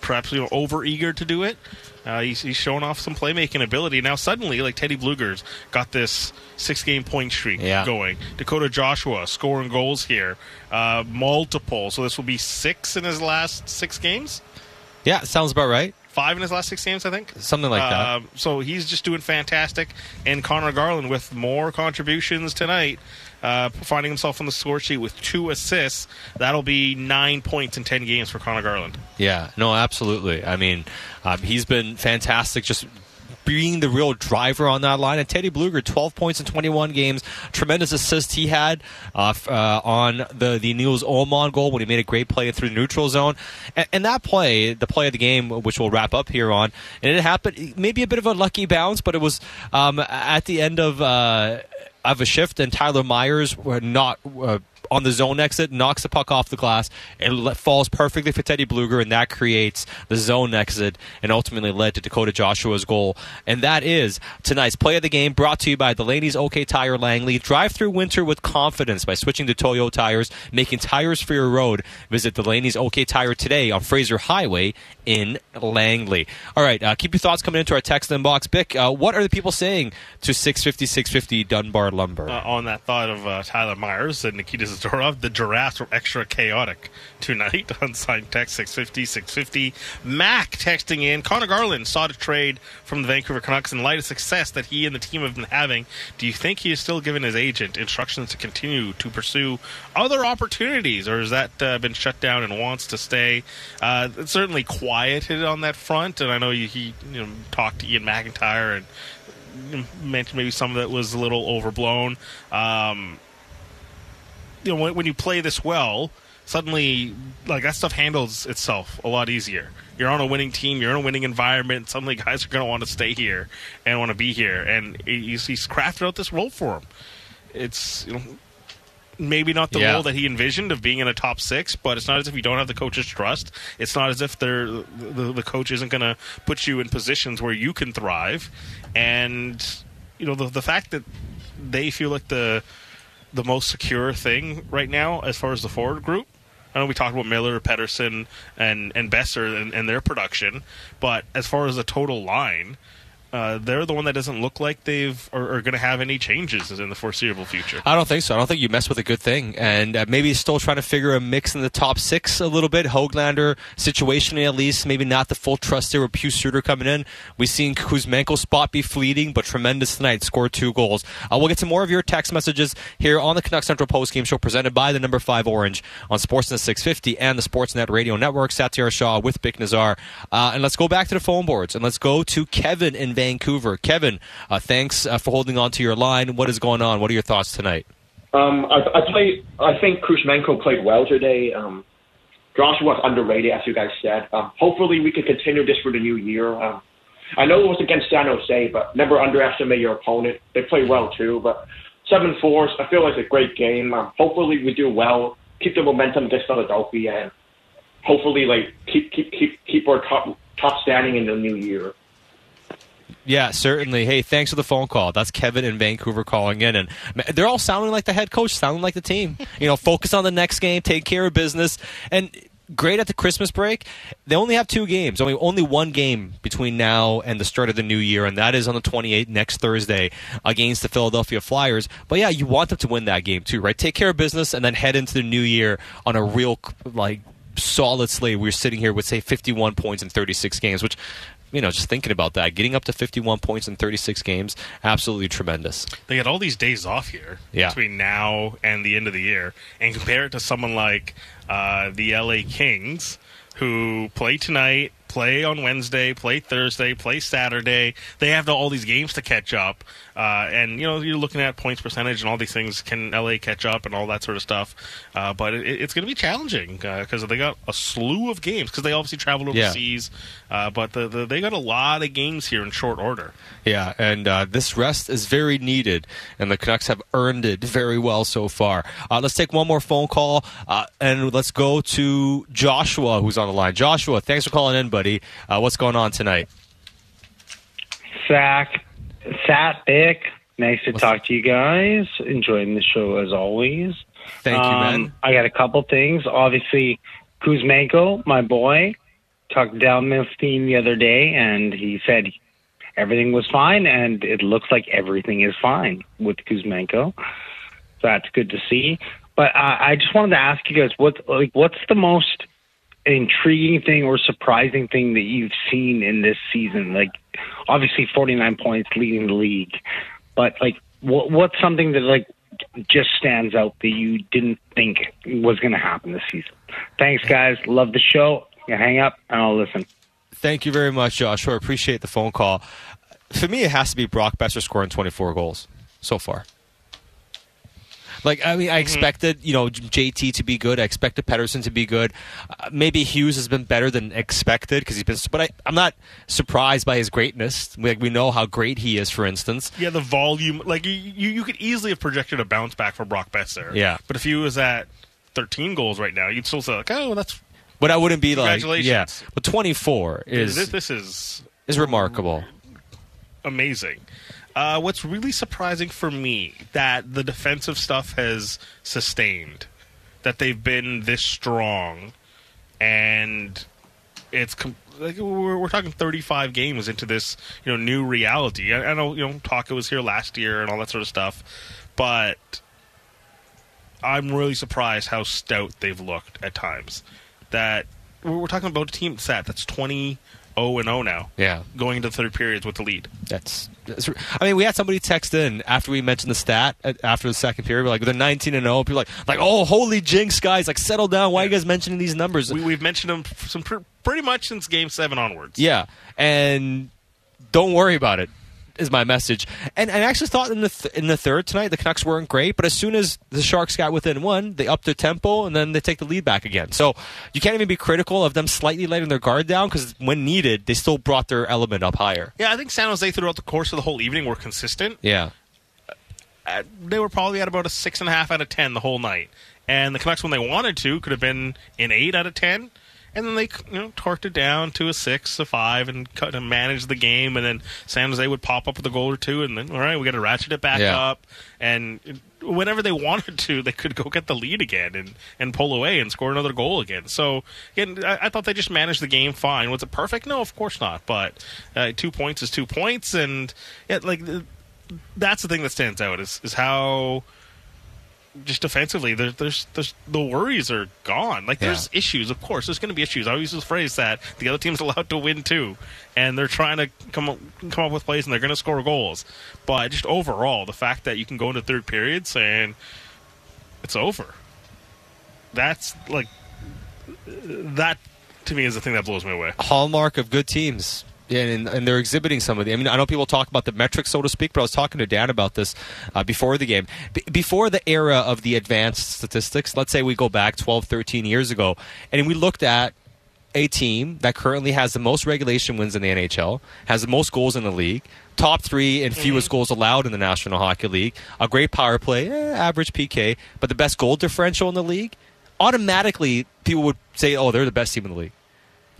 Perhaps you know, over eager to do it. Uh, he's, he's showing off some playmaking ability. Now suddenly, like Teddy Blueger's got this six game point streak
Yeah.
going. Dakota Joshua scoring goals here, uh, multiple. So this will be six in his last six games.
yeah, sounds about right.
Five in his last six games, I think.
Something like that.
Um, so he's just doing fantastic. And Conor Garland with more contributions tonight, uh, finding himself on the score sheet with two assists. That'll be nine points in ten games for Conor Garland.
Yeah, no, absolutely. I mean, um, he's been fantastic just being the real driver on that line. And Teddy Blueger, 12 points in 21 games. Tremendous assist he had uh, uh, on the, the Nils Aman goal when he made a great play through the neutral zone. And, and that play, the play of the game, which we'll wrap up here on, and it happened, maybe a bit of a lucky bounce, but it was um, at the end of, uh, of a shift, and Tyler Myers were not. Uh, on the zone exit, knocks the puck off the glass. Le- falls perfectly for Teddy Blueger, and that creates the zone exit and ultimately led to Dakota Joshua's goal. And that is tonight's play of the game brought to you by Delaney's OK Tire Langley. Drive through winter with confidence by switching to Toyo tires, making tires for your road. Visit Delaney's OK Tire today on Fraser Highway in Langley. All right, uh, keep your thoughts coming into our text inbox. Bik, uh, what are the people saying to 650 650 Dunbar Lumber?
uh, on that thought of uh, Tyler Myers and Nikita Zadorov, the giraffes were extra chaotic tonight on sign text 650 650. Mac texting in Conor Garland sought a trade from the Vancouver Canucks in light of success that he and the team have been having. Do you think he is still giving his agent instructions to continue to pursue other opportunities, or has that uh, been shut down and wants to stay? Uh, it's certainly quieted on that front, and I know he, he you know, talked to Iain McIntyre and mentioned maybe some of it was a little overblown. Um, you know, when, when you play this well, suddenly like that stuff handles itself a lot easier. You're on a winning team. You're in a winning environment. Suddenly, guys are going to want to stay here and want to be here. And he's, he's crafted out this role for him. It's you know maybe not the
Yeah.
role that he envisioned of being in a top six, but it's not as if you don't have the coach's trust. It's not as if they're, the, the coach isn't going to put you in positions where you can thrive. And you know the the fact that they feel like the the most secure thing right now as far as the forward group. I know we talked about Miller, Pettersson, and and Boeser and, and their production, but as far as the total line, uh, they're the one that doesn't look like they've are, are going to have any changes in the foreseeable future.
I don't think so. I don't think you mess with a good thing. And uh, maybe still trying to figure a mix in the top six a little bit. Hoglander, situationally at least, maybe not the full trust there with Pius Suter coming in. We've seen Kuzmenko's spot be fleeting, but tremendous tonight. Scored two goals. Uh, we'll get to more of your text messages here on the Canuck Central Post Game Show presented by the number five Orange on Sportsnet 650 and the Sportsnet Radio Network. Satiar Shah with Bik Nizzar. Uh, and let's go back to the phone boards and let's go to Kevin in Vancouver. Kevin, uh, thanks uh, for holding on to your line. What is going on? What are your thoughts tonight?
Um, I, I play. I think Kuzmenko played well today. Um, was underrated, as you guys said. Um, hopefully, we can continue this for the new year. Um, I know it was against San Jose, but never underestimate your opponent. They play well too. But seven fours, I feel like a great game. Um, hopefully, we do well, keep the momentum against Philadelphia, and hopefully, like keep keep keep keep our top top standing in the new year.
Yeah, certainly. Hey, thanks for the phone call. That's Kevin in Vancouver calling in, and they're all sounding like the head coach, sounding like the team. You know, focus on the next game, take care of business, and great at the Christmas break. They only have two games, only only one game between now and the start of the new year, and that is on the 28th next Thursday against the Philadelphia Flyers. But yeah, you want them to win that game too, right? Take care of business, and then head into the new year on a real like solid slate. We're sitting here with say 51 points in 36 games, which you know, just thinking about that, getting up to 51 points in 36 games, absolutely tremendous.
They get all these days off here
Yeah.
between now and the end of the year, and compare it to someone like uh, the LA Kings, who play tonight, play on Wednesday, play Thursday, play Saturday. They have all these games to catch up, uh, and you know you're looking at points percentage and all these things. Can LA catch up and all that sort of stuff? Uh, but it, it's going to be challenging because they got a slew of games because they obviously travel
Yeah.
overseas. Uh, but the, the, they got a lot of games here in short order.
Yeah, and uh, this rest is very needed, and the Canucks have earned it very well so far. Uh, let's take one more phone call, uh, and let's go to Joshua, who's on the line. Joshua, thanks for calling in, buddy. Uh, what's going on tonight?
Sack, Sat, Bik. Nice to talk to you guys. Enjoying the show as always.
Thank you, man.
Um, I got a couple things. Obviously, Kuzmenko, my boy, talked down Milstein the other day, and he said everything was fine, and it looks like everything is fine with Kuzmenko. So that's good to see. But uh, I just wanted to ask you guys, what like what's the most intriguing thing or surprising thing that you've seen in this season? Like, obviously, 49 points leading the league, but like, what, what's something that like just stands out that you didn't think was going to happen this season? Thanks, guys. Love the show. You hang up and I'll listen.
Thank you very much, Joshua. Appreciate the phone call. For me, it has to be Brock Boeser scoring 24 goals so far. Like I mean, I expected you know JT to be good. I expected Pettersson to be good. Uh, maybe Hughes has been better than expected because he's been. But I, I'm not surprised by his greatness. Like we know how great he is, for instance.
Yeah, the volume. Like you, you, you could easily have projected a bounce back for Brock Boeser.
Yeah.
but if he was at 13 goals right now, you'd still say like, oh, that's
But I wouldn't be like,
Congratulations.
yeah. But 24 is
this, this is
is remarkable.
amazing. Uh, what's really surprising for me that the defensive stuff has sustained, that they've been this strong, and it's com- like we're, we're talking 35 games into this you know new reality. I, I know you know Tocchet was here last year and all that sort of stuff, but I'm really surprised how stout they've looked at times. That we're we're talking about a team set that's 20 0 and 0 now.
Yeah.
going into third periods with the lead.
That's, that's. I mean, we had somebody text in after we mentioned the stat after the second period. We're like, they're 19 and 0. People like, like, oh, holy jinx, guys! Like, settle down. Why are you guys mentioning these numbers?
We, we've mentioned them some pr- pretty much since Game Seven onwards.
Yeah, and don't worry about it. Is my message, and I actually thought in the th- in the third tonight the Canucks weren't great, but as soon as the Sharks got within one, they upped their tempo and then they take the lead back again. So you can't even be critical of them slightly letting their guard down because when needed, they still brought their element up higher.
Yeah, I think San Jose throughout the course of the whole evening were consistent.
Yeah,
Uh, they were probably at about a six and a half out of ten the whole night, and the Canucks, when they wanted to, could have been an eight out of ten. And then they, you know, torqued it down to a six, a five, and cut and managed the game. And then San Jose would pop up with a goal or two, and then all right, we got to ratchet it back
Yeah.
up. And whenever they wanted to, they could go get the lead again and, and pull away and score another goal again. So again, I, I thought they just managed the game fine. Was it perfect? No, of course not. But uh, two points is two points, and yeah, like that's the thing that stands out is is how just defensively, there, there's, there's the worries are gone. Like there's
Yeah.
issues, of course. There's going to be issues. I always use this phrase that the other team's allowed to win too, and they're trying to come up, come up with plays and they're going to score goals. But just overall, the fact that you can go into third period saying it's over, that's like that to me is the thing that blows me away.
hallmark of good teams. Yeah, and, and they're exhibiting some of the. I mean, I know people talk about the metrics, so to speak, but I was talking to Dan about this uh, before the game. B- before the era of the advanced statistics, let's say we go back 12, 13 years ago, and we looked at a team that currently has the most regulation wins in the NHL, has the most goals in the league, top three and fewest goals allowed in the National Hockey League, a great power play, eh, average PK, but the best goal differential in the league. Automatically, people would say, "Oh, they're the best team in the league."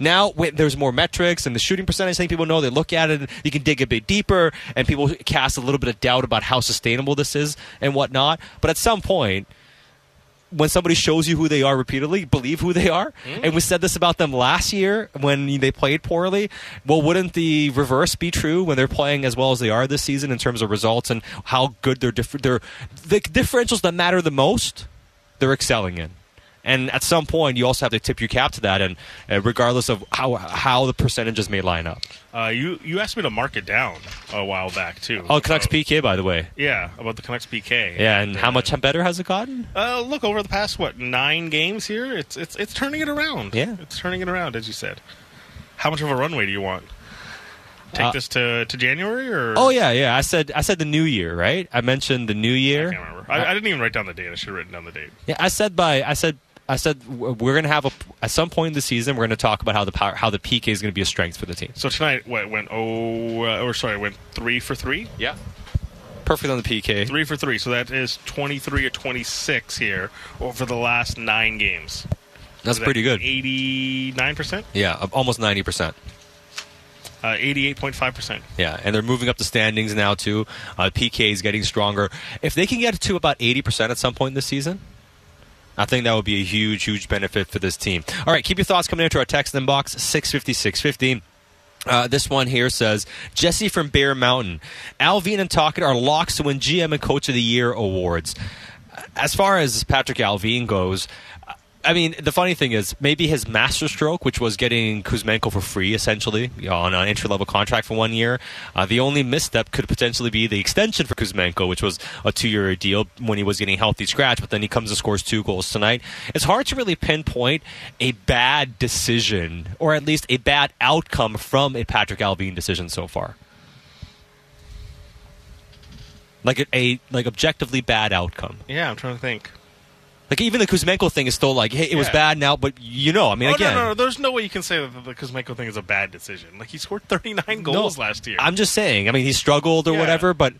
Now when there's more metrics and the shooting percentage. I think people know they look at it. and You can dig a bit deeper, and people cast a little bit of doubt about how sustainable this is and whatnot. But at some point, when somebody shows you who they are repeatedly, believe who they are. Mm. And we said this about them last year when they played poorly. Well, wouldn't the reverse be true when they're playing as well as they are this season in terms of results and how good their diff- their the differentials that matter the most? They're excelling in. And at some point, you also have to tip your cap to that, and uh, regardless of how how the percentages may line up.
Uh, you you asked me to mark it down a while back too.
Oh, Canucks
About-
PK, by the way.
Yeah, about the Canucks PK.
Yeah, and how much better has it gotten?
Uh, look over the past what nine games here, it's it's it's turning it around.
Yeah.
it's turning it around as you said. How much of a runway do you want? Take
Uh,
this to, to January or?
Oh yeah, yeah. I said I said the new year, right? I mentioned the new year.
I can't remember. I, I didn't even write down the date. I should have written down the date.
Yeah, I said by I said I said we're going to have a at some point in the season we're going to talk about how the power how the PK is going to be a strength for the team.
So tonight, what went? Oh, uh, or sorry, went three for three.
Yeah, perfect on the PK.
Three for three. So that is twenty three or twenty six here over the last nine games.
That's pretty good.
Eighty nine percent.
Yeah, almost ninety percent.
Uh, Eighty eight point five percent.
Yeah, and they're moving up the standings now too. Uh, PK is getting stronger. If they can get to about eighty percent at some point in this season, I think that would be a huge, huge benefit for this team. All right, keep your thoughts coming into our text inbox six fifty six fifty. Uh, this one here says Jesse from Bear Mountain. Allvin and Tocchet are locks to win GM and Coach of the Year awards. As far as Patrick Allvin goes, I mean, the funny thing is, maybe his masterstroke, which was getting Kuzmenko for free, essentially, on an entry level contract for one year, uh, the only misstep could potentially be the extension for Kuzmenko, which was a two year deal when he was getting healthy scratch, but then he comes and scores two goals tonight. It's hard to really pinpoint a bad decision, or at least a bad outcome from a Patrick Allvin decision so far. Like a, a like objectively bad outcome.
Yeah, I'm trying to think.
Like even the Kuzmenko thing is still like, hey, it was bad now, but you know, I mean,
oh,
again,
no, no, no, there's no way you can say that the Kuzmenko thing is a bad decision. Like he scored 39 goals
No,
last year.
I'm just saying. I mean, he struggled or
Yeah.
whatever, but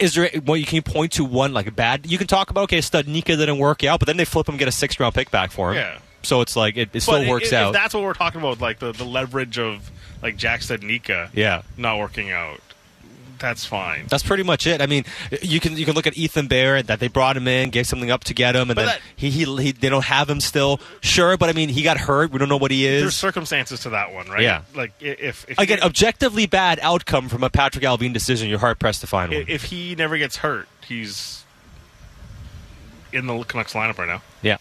is there? Well, you can point to one like a bad. You can talk about okay, Studnicka didn't work out, but then they flip him, and get a six round pick back for him.
Yeah.
So it's like it, it still
But
works
if,
out.
That's what we're talking about, like the, the leverage of like Jack Studnicka
yeah.
not working out, that's fine.
That's pretty much it. I mean, you can you can look at Ethan Bear that they brought him in, gave something up to get him, and
But
then
that-
he, he he they don't have him still. Sure, but I mean, he got hurt. We don't know what he is.
There's circumstances to that one, right?
Yeah.
Like if, if
Again, objectively bad outcome from a Patrick Allvin decision. You're hard pressed to find
i-
one.
if he never gets hurt, he's in the Canucks lineup right now.
yeah.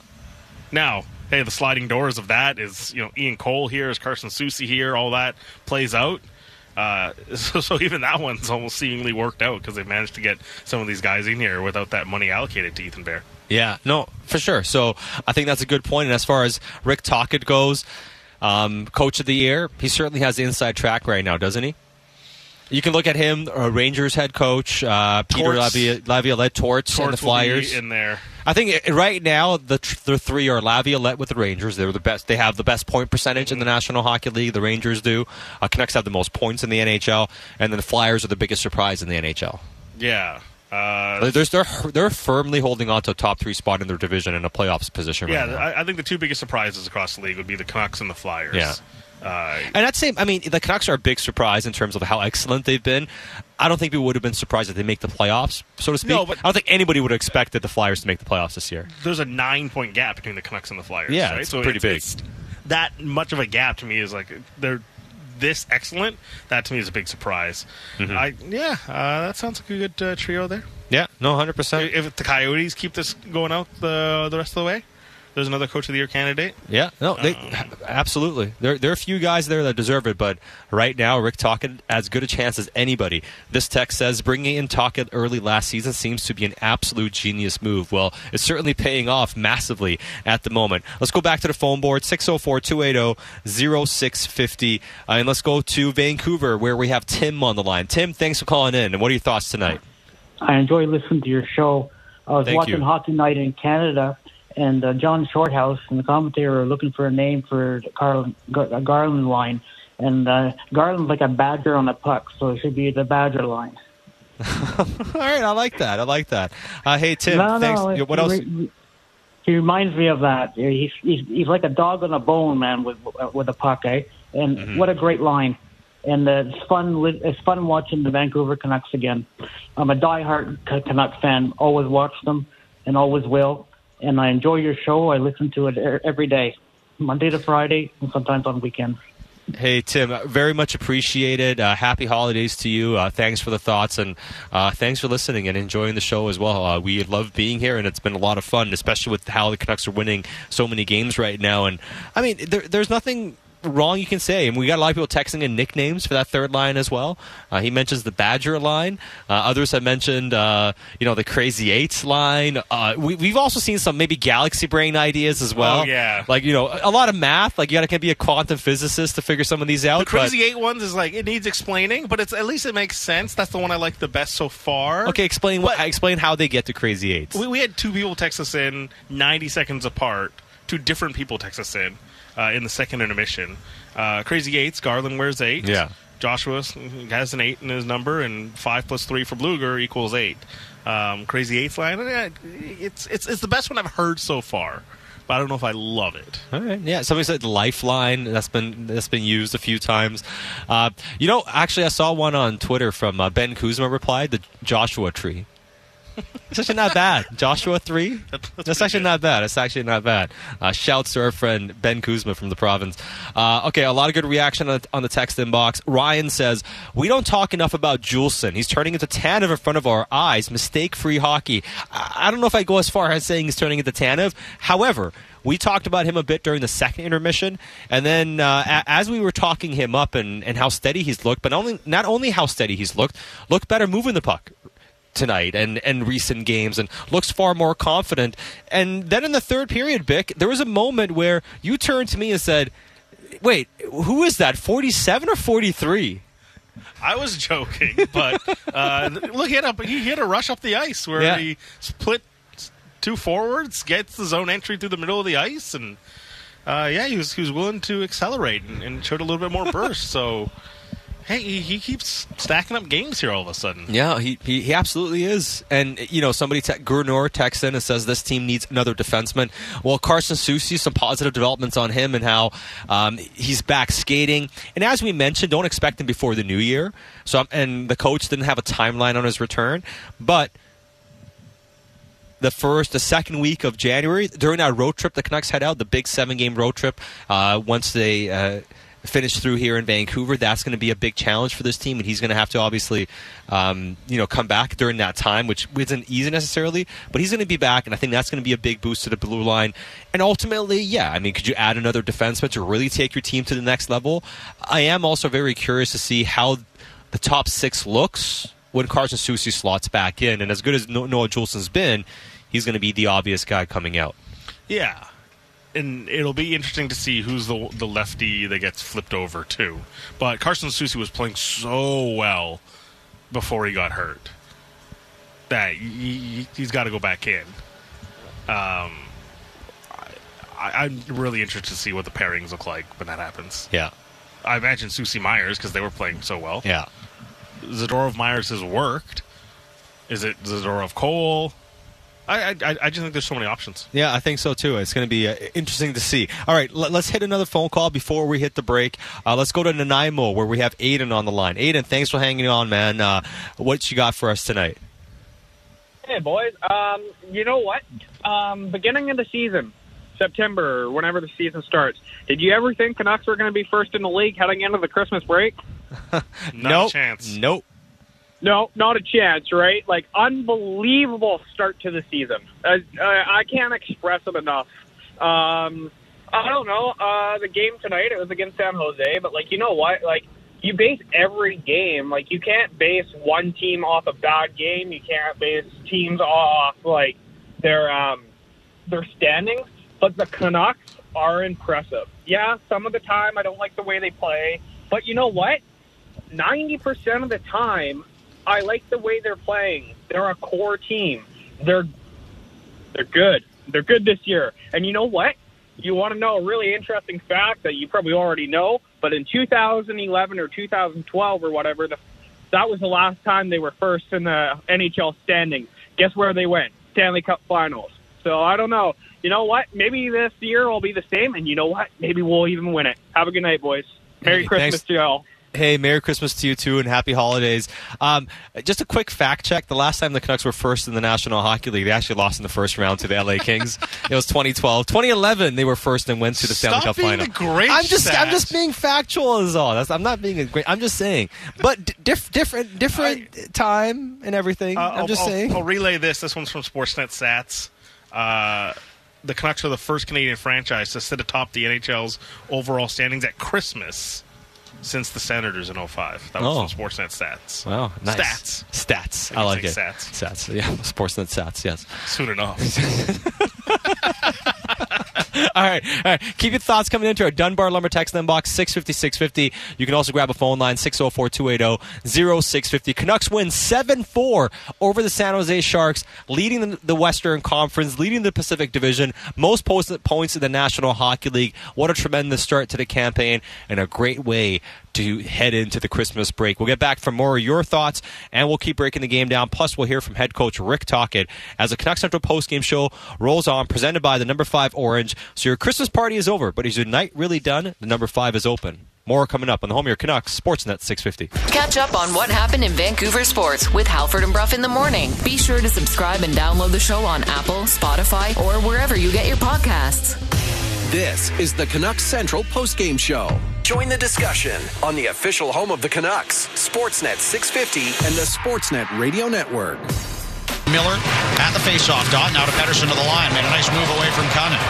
Now, hey, the sliding doors of that is you know Ian Cole here, is Carson Soucy here, all that plays out. Uh, so, so even that one's almost seemingly worked out because they've managed to get some of these guys in here without that money allocated to Ethan Bear.
Yeah, no, for sure. So I think that's a good point. And as far as Rick Tocchet goes, um, coach of the year, he certainly has the inside track right now, doesn't he? You can look at him, uh, Rangers head coach, uh, Peter. Laviolette, Torts, and the
Torts will be
Flyers.
in there.
I think right now the tr- the three are Laviolette with the Rangers. They're the best. They have the best point percentage in the National Hockey League. The Rangers do. Uh, Canucks have the most points in the NHL, and then the Flyers are the biggest surprise in the NHL.
Yeah. Uh,
They're, they're they're firmly holding on to a top three spot in their division and a playoffs position.
yeah,
right now.
I, I think the two biggest surprises across the league would be the Canucks and the Flyers.
Yeah.
Uh,
And I'd say, I mean, the Canucks are a big surprise in terms of how excellent they've been. I don't think we would have been surprised if they make the playoffs, so to speak.
No, but-
I don't think anybody would have expected the Flyers to make the playoffs this year.
there's a nine point gap between the Canucks and the Flyers.
Yeah,
right?
So it's pretty big.
that much of a gap to me is like they're this excellent. That to me is a big surprise.
Mm-hmm.
I yeah, uh, that sounds like a good uh, trio there.
Yeah, no, hundred percent.
If the Coyotes keep this going out the the rest of the way, there's another Coach of the Year candidate.
Yeah, no, they, absolutely. There, there are a few guys there that deserve it, but right now, Rick Tocchet as good a chance as anybody. This text says bringing in Tocchet early last season seems to be an absolute genius move. Well, it's certainly paying off massively at the moment. Let's go back to the phone board 604 280 0650. Uh, And let's go to Vancouver, where we have Tim on the line. Tim, thanks for calling in. And what are your thoughts tonight?
I enjoy listening to your show. I was
Thank
watching
you.
Hockey Night in Canada, and uh, John Shorthouse and the commentator were looking for a name for the Garland, Gar- Garland line. And uh, Garland's like a badger on a puck, so it should be the badger line.
All right, I like that. I like that. Uh, hey, Tim,
no,
thanks.
no,
what
he
else?
re- He reminds me of that. He's, he's he's like a dog on a bone, man, with with a puck, eh? And
Mm-hmm.
what a great line! And uh, it's fun. It's fun watching the Vancouver Canucks again. I'm a diehard Ca- Canucks fan. Always watch them, and always will. And I enjoy your show. I listen to it every day, Monday to Friday, and sometimes on weekends.
Hey, Tim, uh, very much appreciated. Uh, happy holidays to you. Uh, thanks for the thoughts and uh, thanks for listening and enjoying the show as well. Uh, we love being here and it's been a lot of fun, especially with how the Canucks are winning so many games right now. And I mean, there, there's nothing wrong you can say. And we got a lot of people texting in nicknames for that third line as well. Uh, he mentions the Badger line. Uh, others have mentioned, uh, you know, the Crazy Eights line. Uh, we, we've also seen some maybe Galaxy Brain ideas as well.
Oh, yeah.
Like, you know, a lot of math. Like, you got to be a quantum physicist to figure some of these out.
The
but-
Crazy Eight ones is like it needs explaining, but it's at least it makes sense. That's the one I like the best so far.
Okay, explain what. Explain how they get to Crazy Eights.
We, we had two people text us in 90 seconds apart. Two different people text us in uh, in the second intermission. Uh, Crazy Eights, Garland wears eight.
Yeah.
Joshua has an eight in his number, and five plus three for Blueger equals eight. Um, Crazy Eights line, eh, it's, it's, it's the best one I've heard so far, but I don't know if I love it.
All right. Yeah. Somebody said Lifeline. That's been that's been used a few times. Uh, you know, actually, I saw one on Twitter from uh, Ben Kuzma replied the Joshua tree. It's actually not bad. Joshua three. That's actually not bad. It's actually not bad. Uh, shouts to our friend Ben Kuzma from the province. Uh, okay, a lot of good reaction on the, on the text inbox. Ryan says we don't talk enough about Juulsen. He's turning into Tanev in front of our eyes. Mistake-free hockey. I, I don't know if I go as far as saying he's turning into Tanev. However. We talked about him a bit during the second intermission, and then uh, a- as we were talking him up and, and how steady he's looked, but only not only how steady he's looked, looked better moving the puck tonight and, and recent games and looks far more confident. And then in the third period, Bik, there was a moment where you turned to me and said, Wait, who is that? 47 or 43?
I was joking, but uh, look, he had a he had a rush up the ice where
Yeah.
he split two forwards, gets the zone entry through the middle of the ice, and uh, yeah, he was he was willing to accelerate and, and showed a little bit more burst. So hey, he, he keeps stacking up games here all of a sudden.
Yeah, he, he, he absolutely is. And, you know, somebody, te- Gurnor texts in and says this team needs another defenseman. Well, Carson Soucy, some positive developments on him and how um, he's back skating. And as we mentioned, don't expect him before the new year. So, um, And the coach didn't have a timeline on his return. But the first, the second week of January, during that road trip, the Canucks head out, the big seven game road trip, uh, once they uh, finish through here in Vancouver, that's going to be a big challenge for this team, and he's going to have to obviously, um, you know, come back during that time, which isn't easy necessarily, but he's going to be back, and I think that's going to be a big boost to the blue line. And ultimately, yeah, I mean, could you add another defenseman to really take your team to the next level? I am also very curious to see how the top six looks when Carson Soucy slots back in, and as good as Noah Juulsen's been, he's going to be the obvious guy coming out.
Yeah. And it'll be interesting to see who's the the lefty that gets flipped over too. But Carson Soucy was playing so well before he got hurt that he, he's got to go back in. Um, I, I'm really interested to see what the pairings look like when that happens.
Yeah.
I imagine Soucy Myers because they were playing so well.
Yeah.
Zadorov Myers has worked. Is it Zadorov Cole? I, I I just think there's so many options.
Yeah, I think so too. It's going to be uh, interesting to see. All right, let, us hit another phone call before we hit the break. Uh, let's go to Nanaimo where we have Aiden on the line. Aiden, thanks for hanging on, man. Uh, what you got for us tonight?
Hey, boys. Um, you know what? Um, beginning of the season, September, whenever the season starts, did you ever think Canucks were going to be first in the league heading into the Christmas break?
Not
nope.
a chance.
Nope.
No, not a chance, right? Like, unbelievable start to the season. Uh, I can't express it enough. Um, I don't know. Uh, the game tonight, it was against San Jose, but, like, you know what? Like, you base every game, like, you can't base one team off a bad game. You can't base teams off, like, their, um, their standings. But the Canucks are impressive. Yeah, some of the time I don't like the way they play, but you know what? 90% of the time, I like the way they're playing. They're a core team. They're they're good. They're good this year. And you know what? You want to know a really interesting fact that you probably already know, but in 2011 or 2012 or whatever, the, that was the last time they were first in the NHL standings. Guess where they went? Stanley Cup Finals. So I don't know. You know what? Maybe this year will be the same, and you know what? Maybe we'll even win it. Have a good night, boys. Merry
Hey,
Christmas
thanks.
to y'all.
Hey, Merry Christmas to you too, and Happy Holidays. Um, just a quick fact check: the last time the Canucks were first in the National Hockey League, they actually lost in the first round to the LA Kings. it was 2012. 2011, they were first and went to the Stanley
Stop
Cup final. I'm just, I'm just being factual, is all. That's, I'm not being a great. I'm just saying, but diff, different, different time and everything.
Uh,
I'm
I'll,
just
I'll-
saying.
I'll relay this. This one's from Sportsnet Stats. Uh, the Canucks are the first Canadian franchise to sit atop the NHL's overall standings at Christmas since the Senators in 05. That was
Oh.
from Sportsnet Stats.
Wow, nice.
Stats.
Stats.
I
I like it.
stats.
Stats. Yeah, Sportsnet stats. Yes.
Soon enough.
all right, all right. Keep your thoughts coming into our Dunbar Lumber text inbox 650 650. You can also grab a phone line 604 280 0650. Canucks win 7 4 over the San Jose Sharks, leading the- Western Conference, leading the Pacific Division, most points in the National Hockey League. What a tremendous start to the campaign and a great way to head into the Christmas break. We'll get back for more of your thoughts and we'll keep breaking the game down. Plus, we'll hear from head coach Rick Tocchet as the Canucks Central postgame show rolls on, presented by the number five Orange. So your Christmas party is over, but is your night really done? The number five is open. More coming up on the home of your Canucks, Sportsnet 650.
Catch up on what happened in Vancouver sports with Halford and Brough in the morning. Be sure to subscribe and download the show on Apple, Spotify, or wherever you get your podcasts.
This is the Canucks Central postgame show. Join the discussion on the official home of the Canucks, Sportsnet 650 and the Sportsnet Radio Network.
Miller at the faceoff dot. Now to Pettersson to the line. Made a nice move away from Kunin.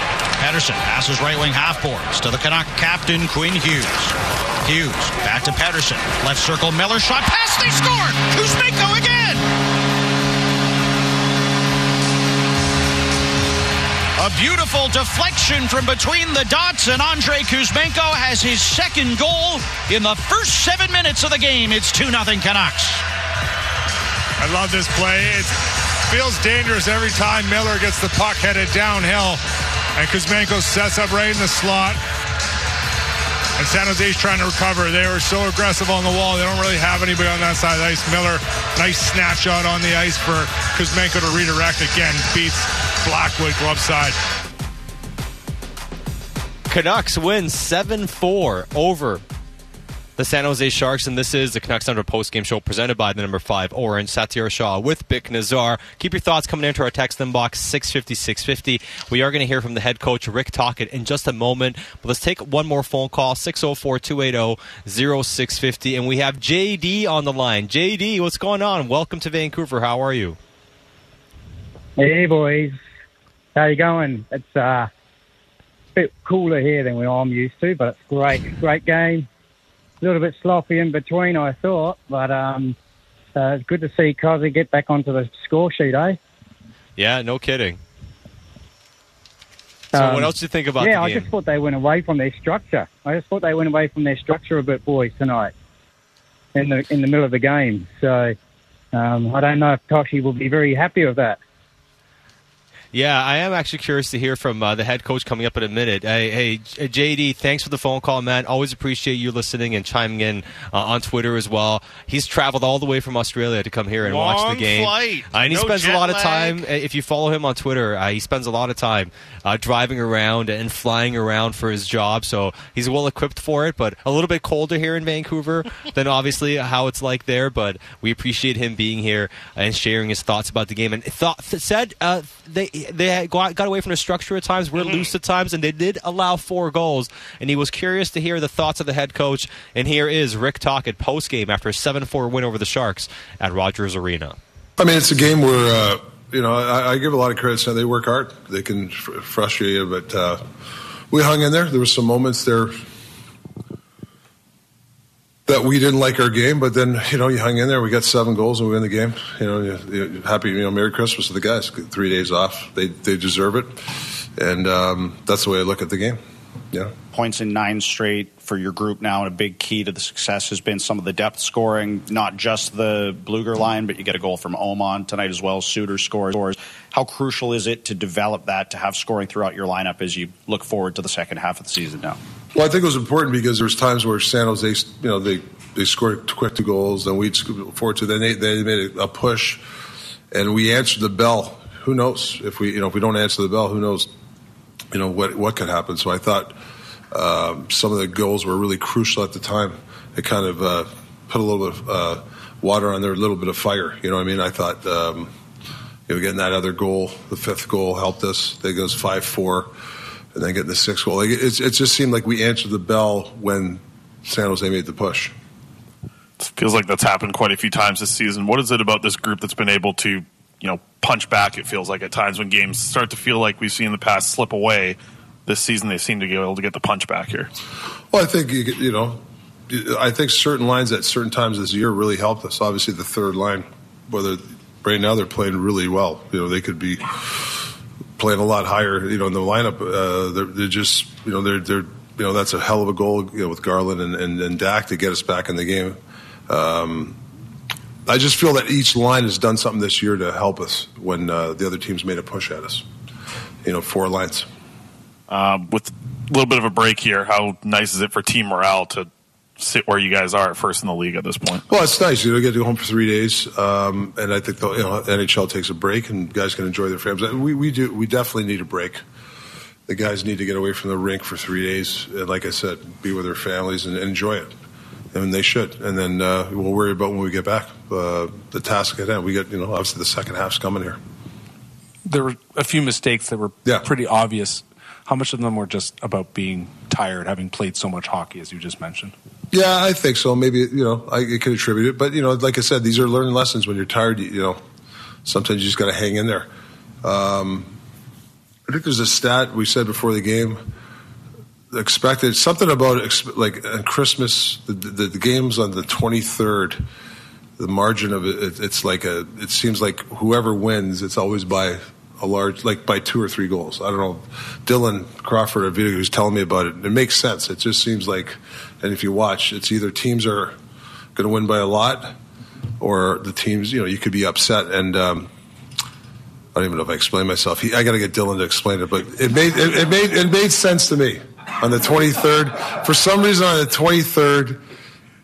Pettersson passes right wing half boards to the Canuck captain Quinn Hughes. Hughes back to Pettersson. Left circle Miller shot pass. They scored. Kuzmenko again. A beautiful deflection from between the dots, and Andrei Kuzmenko has his second goal in the first seven minutes of the game. It's 2 0 Canucks.
I love this play. It feels dangerous every time Miller gets the puck headed downhill. And Kuzmenko sets up right in the slot. And San Jose's trying to recover. They were so aggressive on the wall. They don't really have anybody on that side of the ice. Miller, nice snapshot on the ice for Kuzmenko to redirect again. Beats Blackwood glove side.
Canucks win 7 4 over the San Jose Sharks, and this is the Canucks Under postgame show presented by the number 5 Orange, Satiar Shah with Bik Nizzar. Keep your thoughts coming into our text inbox 650 650. We are going to hear from the head coach, Rick Tocchet, in just a moment, but let's take one more phone call 604 280 0650. And we have JD on the line. JD, what's going on? Welcome to Vancouver. How are you?
Hey boys, how you going? It's uh, a bit cooler here than what I'm used to, but it's great. Great game. A little bit sloppy in between, I thought, but um, uh, it's good to see Cosy get back onto the score sheet, eh?
Yeah, no kidding. So,
Um,
what else do you think about
yeah, I just thought they went away from their structure. I just thought they went away from their structure a bit, boys, tonight in the in the middle of the game. So um, I don't know if Toshi will be very happy with that.
Yeah, I am actually curious to hear from uh, the head coach coming up in a minute. Hey, hey, JD, thanks for the phone call, man. Always appreciate you listening and chiming in uh, on Twitter as well. He's traveled all the way from Australia to come here and
Long
watch the game.
flight.
Uh, and he
No
spends a lot of time. uh, If you follow him on Twitter, uh, he spends a lot of time uh, driving around and flying around for his job. So he's well equipped for it, but a little bit colder here in Vancouver than obviously how it's like there. But we appreciate him being here and sharing his thoughts about the game. And thought said uh, they they got, got away from the structure at times, were loose at times, and they did allow four goals. And he was curious to hear the thoughts of the head coach. And here is Rick Tocchet post game after a seven four win over the Sharks at Rogers Arena.
I mean, it's a game where uh, you know I, I give a lot of credit. to them. They work hard. They can fr- frustrate you, but uh, we hung in there. There were some moments there that we didn't like our game, but then you know you hung in there. We got seven goals and we win the game. You know, you, you, happy. You know, Merry Christmas to the guys. Three days off. They they deserve it, and um, that's the way I look at the game. Yeah.
Points in nine straight for your group now, and a big key to the success has been some of the depth scoring, not just the Blueger line, but you get a goal from Aman tonight as well. Suter scores. How crucial is it to develop that, to have scoring throughout your lineup as you look forward to the second half of the season now?
Well, I think it was important because there was times where San Jose, you know, they they scored quick two goals, then we'd score four two. Then they they made a push, and we answered the bell. Who knows if we you know if we don't answer the bell, who knows, you know what what could happen. So I thought um, some of the goals were really crucial at the time. It kind of uh, put a little bit of uh, water on there, a little bit of fire. You know what I mean? I thought. Um, you know, getting that other goal, the fifth goal helped us. They goes five four, and then getting the sixth goal. Like, it's, it just seemed like we answered the bell when San Jose made the push.
feels like that's happened quite a few times this season. What is it about this group that's been able to, you know, punch back? It feels like at times when games start to feel like we've seen in the past slip away. This season, they seem to be able to get the punch back here.
Well, I think you, you know, I think certain lines at certain times this year really helped us. Obviously, the third line, whether right now they're playing really well. You know, they could be playing a lot higher. You know, in the lineup, uh, they're, they're just you know they're they're you know that's a hell of a goal you know, with Garland and, and, and Dak to get us back in the game. Um, I just feel that each line has done something this year to help us when uh, the other teams made a push at us. You know, four lines.
Um, with a little bit of a break here, how nice is it for team morale to sit where you guys are at first in the league at this point?
Well, it's nice. You know, get to go home for three days, um, and I think the you know, NHL takes a break, and guys can enjoy their families. We we do. We definitely need a break. The guys need to get away from the rink for three days, and like I said, be with their families and enjoy it. And they should. And then uh, we'll worry about when we get back uh, the task at hand. We get you know obviously the second half's coming here.
There were a few mistakes that were pretty obvious. How much of them were just about being tired, having played so much hockey, as you just mentioned?
Yeah, I think so. Maybe you know I could attribute it, but you know, like I said, these are learning lessons. When you're tired, you, you know, sometimes you just got to hang in there. Um, I think there's a stat we said before the game. Expected something about like on Christmas, the, the, the games on the 23rd. The margin of it, it, it's like a. It seems like whoever wins, it's always by a large, like by two or three goals. I don't know. Dylan Crawford, a video who's telling me about it. It makes sense. It just seems like, and if you watch, it's either teams are going to win by a lot, or the teams, you know, you could be upset. And um, I don't even know if I explained myself. He, I got to get Dylan to explain it, but it made it, it made it made sense to me on the 23rd. For some reason, on the 23rd,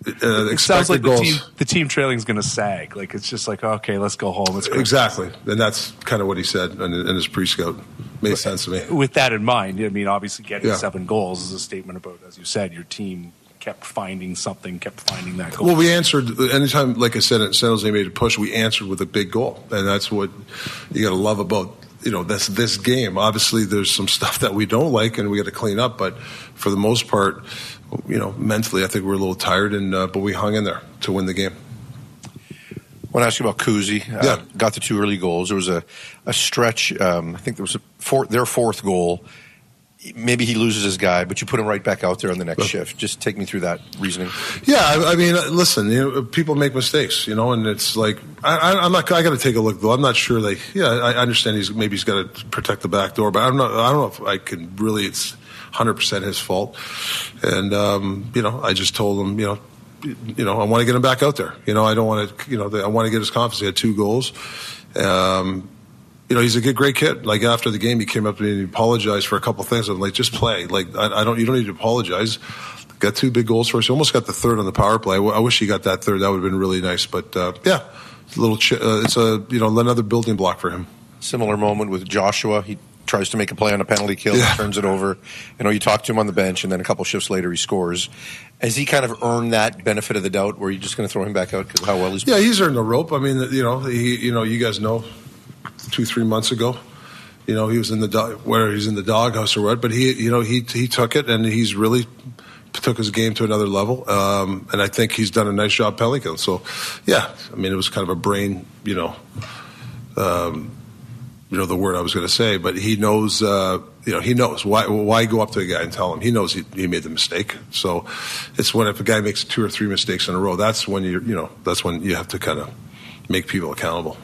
uh,
It sounds like
expected
the team, the team trailing is going to sag. Like it's just like, okay, let's go home. Let's go.
Exactly, and that's kind of what he said in, in his pre-scout. Made sense to me.
With that in mind, I mean, obviously getting
Yeah.
seven goals is a statement about, as you said, your team kept finding something, kept finding that goal.
Well, we answered anytime, like I said, at San Jose made a push. We answered with a big goal, and that's what you got to love about you know this this game. Obviously, there's some stuff that we don't like, and we got to clean up. But for the most part, you know, mentally, I think we're a little tired, and uh, but we hung in there to win the game.
I want to ask you about Kuzi. Uh, Got the two early goals. There was a, a stretch. Um, I think there was a four, their fourth goal. Maybe he loses his guy, but you put him right back out there on the next shift. Just take me through that reasoning.
Yeah, I, I mean, uh, listen, you know, people make mistakes, you know, and it's like I, I, I'm not. I got to take a look though. I'm not sure. Like, yeah, I understand he's maybe he's got to protect the back door, but I'm not. I don't know if I can really. It's 100 percent his fault, and um, you know, I just told him, you know. You know, I want to get him back out there. You know, I don't want to. You know, I want to get his confidence. He had two goals. Um, you know, he's a good, great kid. Like after the game, he came up to me and he apologized for a couple things. I'm like, just play. Like I, I don't, you don't need to apologize. Got two big goals for us. He almost got the third on the power play. I wish he got that third. That would have been really nice. But uh, yeah, it's a little. Ch- uh, it's a you know another building block for him.
Similar moment with Joshua. He tries to make a play on a penalty kill,
Yeah.
turns it over. You know, you talk to him on the bench, and then a couple shifts later, he scores. Has he kind of earned that benefit of the doubt? Where you're just going to throw him back out because how well he's
Yeah, he's earned the rope. I mean, you know, he, you know, you guys know, two three months ago, you know, he was in the dog, whether he's in the doghouse or what, but he, you know, he he took it and he's really took his game to another level. Um, and I think he's done a nice job penalty killing. So, yeah, I mean, it was kind of a brain, you know, um, you know the word I was going to say, but he knows, uh, you know, he knows why. Why go up to a guy and tell him? He knows he, he made the mistake. So it's when if a guy makes two or three mistakes in a row, that's when you, you know, that's when you have to kind of make people accountable.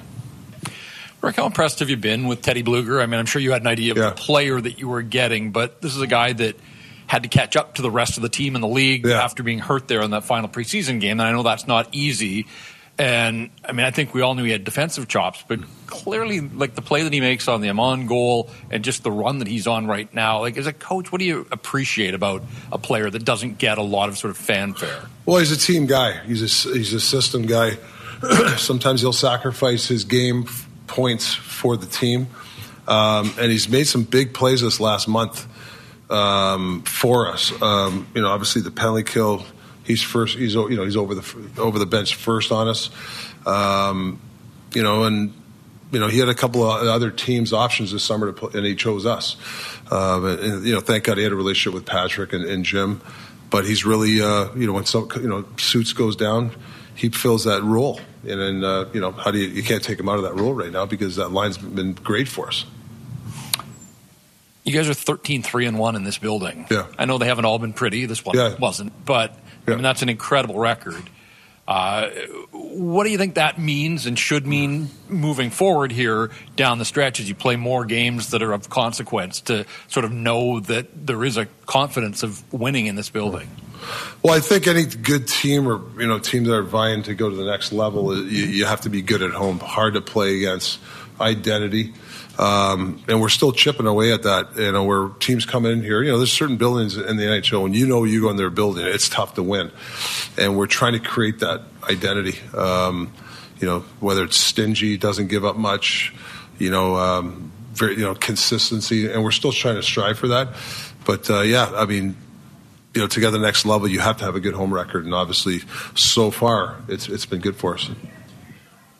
Rick, how impressed have you been with Teddy Blueger? I mean, I'm sure you had an idea of the player that you were getting, but this is a guy that had to catch up to the rest of the team in the league after being hurt there in that final preseason game. And I know that's not easy. And I mean, I think we all knew he had defensive chops, but clearly, like the play that he makes on the Aman goal and just the run that he's on right now, like as a coach, what do you appreciate about a player that doesn't get a lot of sort of fanfare?
Well, he's a team guy. He's a, he's a system guy. Sometimes he'll sacrifice his game points for the team, um, and he's made some big plays this last month um, for us. Um, you know, obviously the penalty kill. He's first. He's you know he's over the over the bench first on us. Um, you know, and you know he had a couple of other teams options this summer to put, and he chose us. Um, and, and, you know, thank God he had a relationship with Patrick and, and Jim. But he's really, uh, you know, when some, you know, suits goes down, he fills that role. And then, uh, you know, how do you, you can't take him out of that role right now because that line's been great for us.
You guys are 13 3 and 1 in this building.
Yeah.
I know they haven't all been pretty. This one
Yeah.
wasn't, but I mean, that's an incredible record. Uh, what do you think that means and should mean moving forward here down the stretch as you play more games that are of consequence to sort of know that there is a confidence of winning in this building?
Well, I think any good team or you know teams that are vying to go to the next level, you, you have to be good at home. Hard to play against identity, um, and we're still chipping away at that. You know, where teams come in here, you know, there's certain buildings in the NHL, and you know you go in their building, it's tough to win, and we're trying to create that identity. Um, you know, whether it's stingy, doesn't give up much, you know, um, very you know consistency, and we're still trying to strive for that. But uh, yeah, I mean you know, to get the next level, you have to have a good home record, and obviously, so far, it's it's been good for us.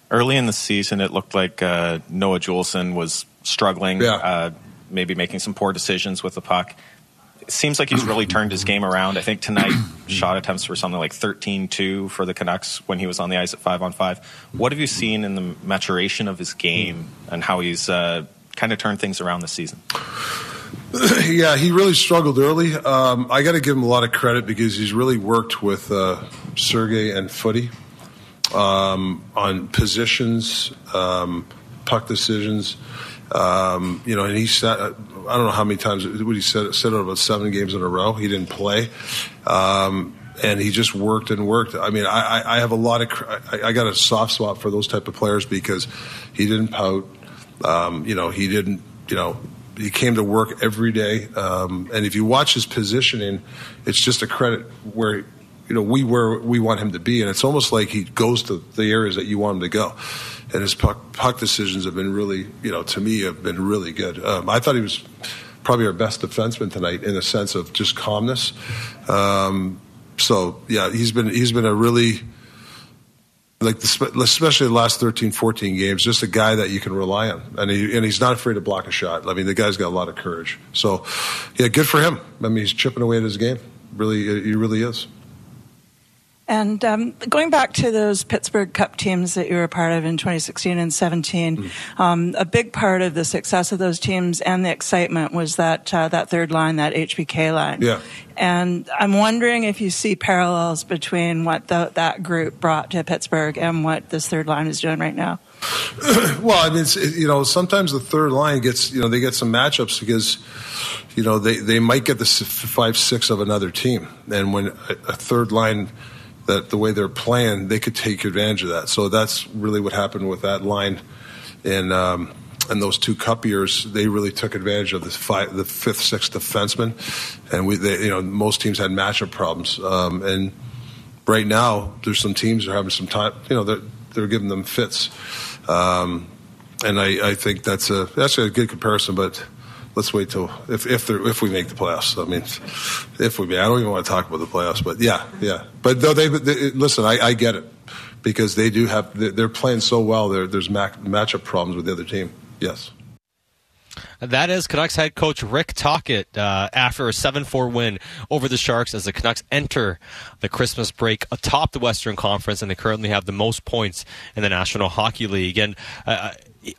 Early in the season, it looked like uh, Noah Juulsen was struggling,
Yeah.
uh, maybe making some poor decisions with the puck. It seems like he's really turned his game around. I think tonight shot attempts were something like 13-2 for the Canucks when he was on the ice at five on five. What have you seen in the maturation of his game and how he's uh, kind of turned things around this season?
yeah, he really struggled early. Um, I got to give him a lot of credit because he's really worked with uh, Sergey and Footy um, on positions, um, puck decisions. Um, you know, and he sat. I don't know how many times what he said. Said it about seven games in a row. He didn't play, um, and he just worked and worked. I mean, I, I have a lot of. I, I got a soft spot for those type of players because he didn't pout. Um, you know, he didn't. You know, he came to work every day. Um, and if you watch his positioning, it's just a credit where you know we where we want him to be, and it's almost like he goes to the areas that you want him to go. And his puck, puck decisions have been really, you know, to me have been really good. Um, I thought he was probably our best defenseman tonight in the sense of just calmness. Um, so yeah, he's been he's been a really like the, especially the last 13 14 games just a guy that you can rely on. And, he, and he's not afraid to block a shot. I mean the guy's got a lot of courage. So yeah good for him. I mean he's chipping away at his game. Really he really is
And um, going back to those Pittsburgh Cup teams that you were a part of in 2016 and 17, um, a big part of the success of those teams and the excitement was that uh, that third line, that HBK line.
yeah
And I'm wondering if you see parallels between what the, that group brought to Pittsburgh and what this third line is doing right now.
well, I mean, you know, sometimes the third line gets, you know, they get some matchups because, you know, they, they might get the five six of another team, and when a, a third line, that the way they're playing, they could take advantage of that. So that's really what happened with that line in um, and those two cup years, they really took advantage of the five, the fifth, sixth defenseman, and we, they, you know, most teams had matchup problems. Um, and right now, there's some teams that are having some time. You know, they're they're giving them fits, um, and I, I think that's a that's a good comparison. But let's wait till if if if we make the playoffs. I mean, if we, I don't even want to talk about the playoffs, but yeah, yeah. But they, they listen, I, I get it because they do have they're playing so well. There, there's matchup problems with the other team. Yes.
That is Canucks head coach Rick Tocchet uh, after a 7 4 win over the Sharks as the Canucks enter the Christmas break atop the Western Conference, and they currently have the most points in the National Hockey League. And uh,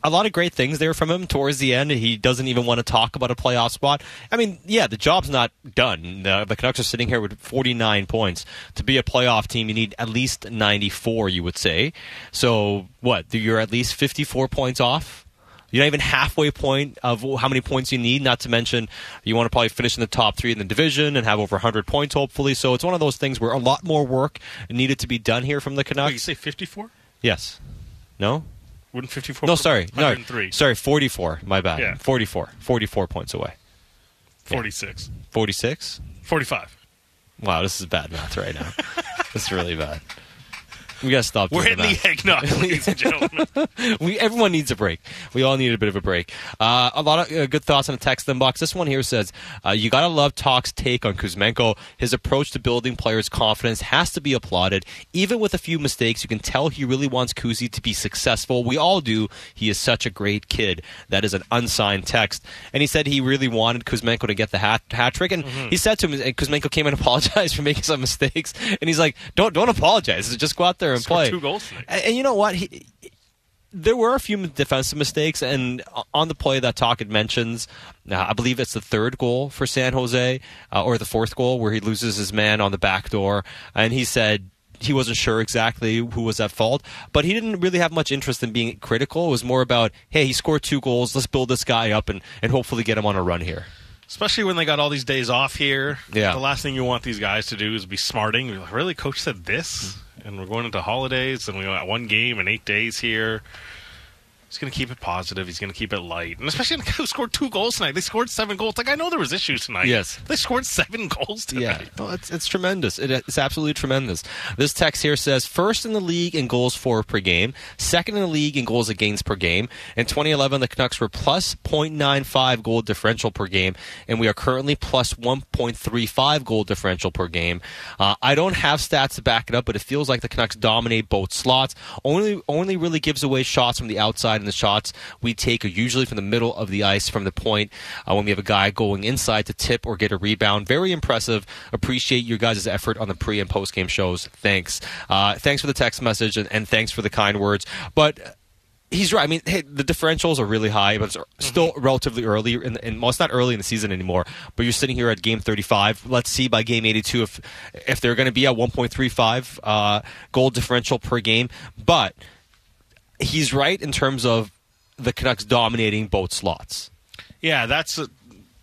a lot of great things there from him towards the end. He doesn't even want to talk about a playoff spot. I mean, yeah, the job's not done. The, the Canucks are sitting here with 49 points. To be a playoff team, you need at least 94, you would say. So, what? You're at least 54 points off you're not even halfway point of how many points you need. Not to mention, you want to probably finish in the top three in the division and have over 100 points, hopefully. So it's one of those things where a lot more work needed to be done here from the Canucks.
Wait, you say 54?
Yes. No.
Wouldn't 54?
No, sorry, no, sorry, 44. My bad.
Yeah.
44. 44 points away.
46.
46.
45.
Wow, this is bad math right now. this is really bad. We gotta stop.
We're
doing
in the
that.
eggnog, ladies and gentlemen.
we everyone needs a break. We all need a bit of a break. Uh, a lot of uh, good thoughts on the text inbox. This one here says, uh, "You gotta love Talk's take on Kuzmenko. His approach to building players' confidence has to be applauded. Even with a few mistakes, you can tell he really wants Kuzi to be successful. We all do. He is such a great kid. That is an unsigned text. And he said he really wanted Kuzmenko to get the hat, hat trick. And
Mm-hmm.
he said to him, and Kuzmenko came and apologized for making some mistakes. And he's like, "Don't don't apologize. Just go out there and play."
two goals.
And, and you know what? He, there were a few defensive mistakes, and on the play that Tocchet mentions, uh, I believe it's the third goal for San Jose, uh, or the fourth goal where he loses his man on the back door, and he said he wasn't sure exactly who was at fault, but he didn't really have much interest in being critical. It was more about, hey, he scored two goals, let's build this guy up and, and hopefully get him on a run here.
Especially when they got all these days off here.
Yeah.
The last thing you want these guys to do is be smarting. Like, really? Coach said this? And we're going into holidays and we got one game in eight days here. He's going to keep it positive. He's going to keep it light. And especially the guy who scored two goals tonight. They scored seven goals. Like, I know there was issues tonight.
Yes.
They scored seven goals tonight.
Yeah, no, it's, it's tremendous. It, it's absolutely tremendous. This text here says first in the league in goals for per game, second in the league in goals against per game. In 2011, the Canucks were plus 0.95 goal differential per game, and we are currently plus 1.35 goal differential per game. Uh, I don't have stats to back it up, but it feels like the Canucks dominate both slots. Only only really gives away shots from the outside, and the shots we take are usually from the middle of the ice, from the point uh, when we have a guy going inside to tip or get a rebound. Very impressive. Appreciate your guys' effort on the pre and post game shows. Thanks. Uh, thanks for the text message and, and thanks for the kind words. But he's right. I mean, hey, the differentials are really high, but it's still relatively early. In, the, in well, it's not early in the season anymore. But you're sitting here at game 35. Let's see by game 82 if if they're going to be at 1.35 uh, goal differential per game. But he's right in terms of the Canucks dominating both slots.
Yeah, that's the,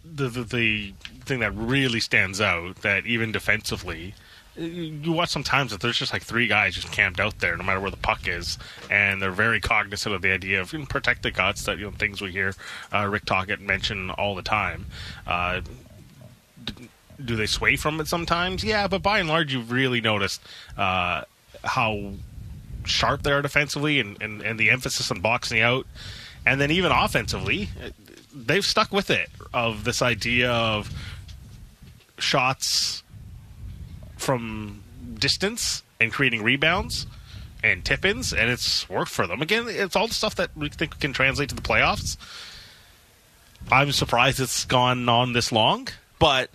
the the thing that really stands out. That even defensively, you watch sometimes that there's just like three guys just camped out there, no matter where the puck is, and they're very cognizant of the idea of protect the guts. That you know things we hear uh, Rick Tocchet mention all the time. Uh, d- do they sway from it sometimes? Yeah, but by and large, you've really noticed uh, how sharp they are defensively and, and, and the emphasis on boxing out. And then even offensively, they've stuck with it of this idea of shots from distance and creating rebounds and tip ins, and it's worked for them. Again, it's all the stuff that we think can translate to the playoffs. I'm surprised it's gone on this long, but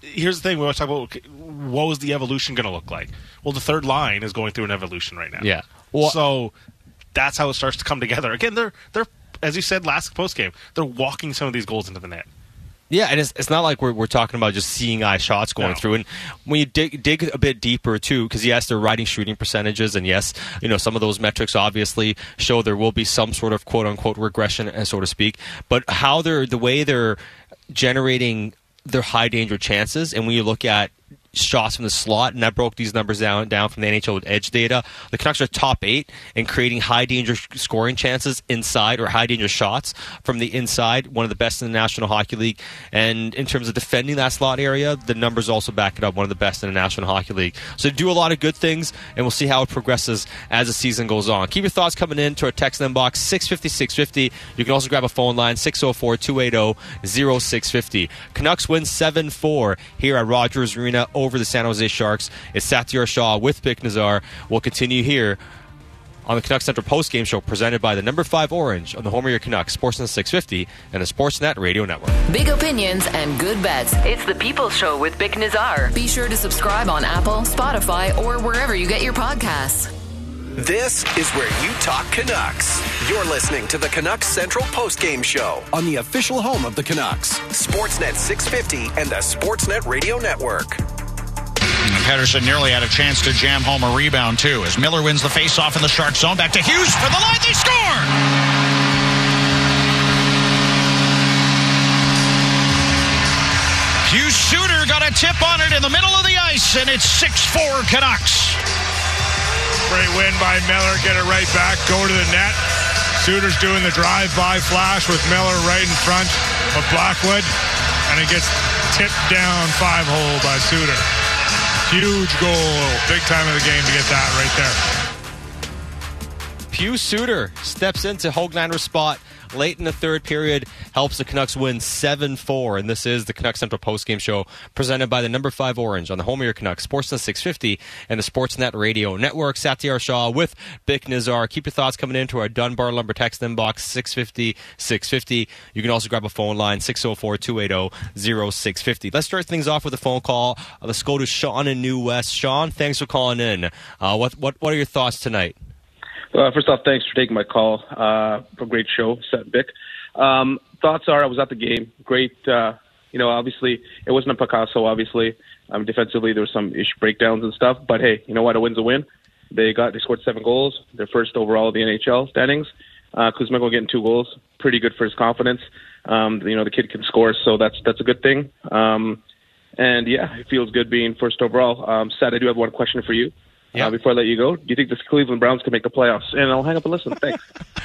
here's the thing: we always talk about what was the evolution going to look like. Well, the third line is going through an evolution right now.
Yeah.
so that's how it starts to come together. Again, they're they're as you said last post game, they're walking some of these goals into the net.
Yeah, and it's, it's not like we're, we're talking about just seeing eye shots going
No.
through. And when you dig dig a bit deeper too, because yes, they're writing shooting percentages, and yes, you know some of those metrics obviously show there will be some sort of quote unquote regression, uh, so to speak. But how they're the way they're generating their high danger chances, and when you look at shots from the slot, and that broke these numbers down down from the NHL Edge data. The Canucks are top eight in creating high danger scoring chances inside or high danger shots from the inside, one of the best in the National Hockey League. And in terms of defending that slot area, the numbers also back it up, one of the best in the National Hockey League. So do a lot of good things, and we'll see how it progresses as the season goes on. Keep your thoughts coming in to our text inbox 650 650. You can also grab a phone line 604 280 0650. Canucks win 7 4 here at Rogers Arena over the San Jose Sharks. It's Satiar Shah with Bik Nizzar. We'll continue here on the Canucks Central Post Game Show presented by the number five Orange on the home of your Canucks, Sportsnet 650 and the Sportsnet Radio Network.
Big opinions and good bets. It's the People's Show with Bik Nizzar. Be sure to subscribe on Apple, Spotify, or wherever you get your podcasts.
This is where you talk Canucks. You're listening to the Canucks Central Post Game Show on the official home of the Canucks, Sportsnet 650 and the Sportsnet Radio Network.
Pettersson nearly had a chance to jam home a rebound, too. As Miller wins the faceoff in the Shark zone. Back to Hughes for the line. They score! Hughes Suter got a tip on it in the middle of the ice, and it's 6 4 Canucks.
Great win by Miller. Get it right back. Go to the net. Suter's doing the drive-by flash with Miller right in front of Blackwood. And it gets tipped down five hole by Suter. Huge goal. Big time of the game to get that right there.
Pius Suter steps into Hoglander's spot late in the third period, helps the Canucks win 7 4. And this is the Canucks Central Postgame Show presented by the number 5 Orange on the home of your Canucks, Sportsnet 650 and the Sportsnet Radio Network. Satiar Shah with Bik Nizzar. Keep your thoughts coming into our Dunbar Lumber text inbox 650 650. You can also grab a phone line 604 280 0650. Let's start things off with a phone call. Let's go to Sean in New West. Sean, thanks for calling in. Uh, what, what, what are your thoughts tonight?
Uh, first off, thanks for taking my call. Uh, a great show, Seth Bik. Um, thoughts are, I was at the game. Great. Uh, you know, obviously, it wasn't a Picasso. Obviously, um, defensively there was some ish breakdowns and stuff. But hey, you know what? A win's a win. They got they scored seven goals. Their first overall of the NHL standings. Uh, Kuzmenko getting two goals, pretty good for his confidence. Um, you know, the kid can score, so that's that's a good thing. Um, and yeah, it feels good being first overall. Um, Seth, I do have one question for you. Uh, before I let you go, do you think the Cleveland Browns can make the playoffs? And I'll hang up and listen. Thanks.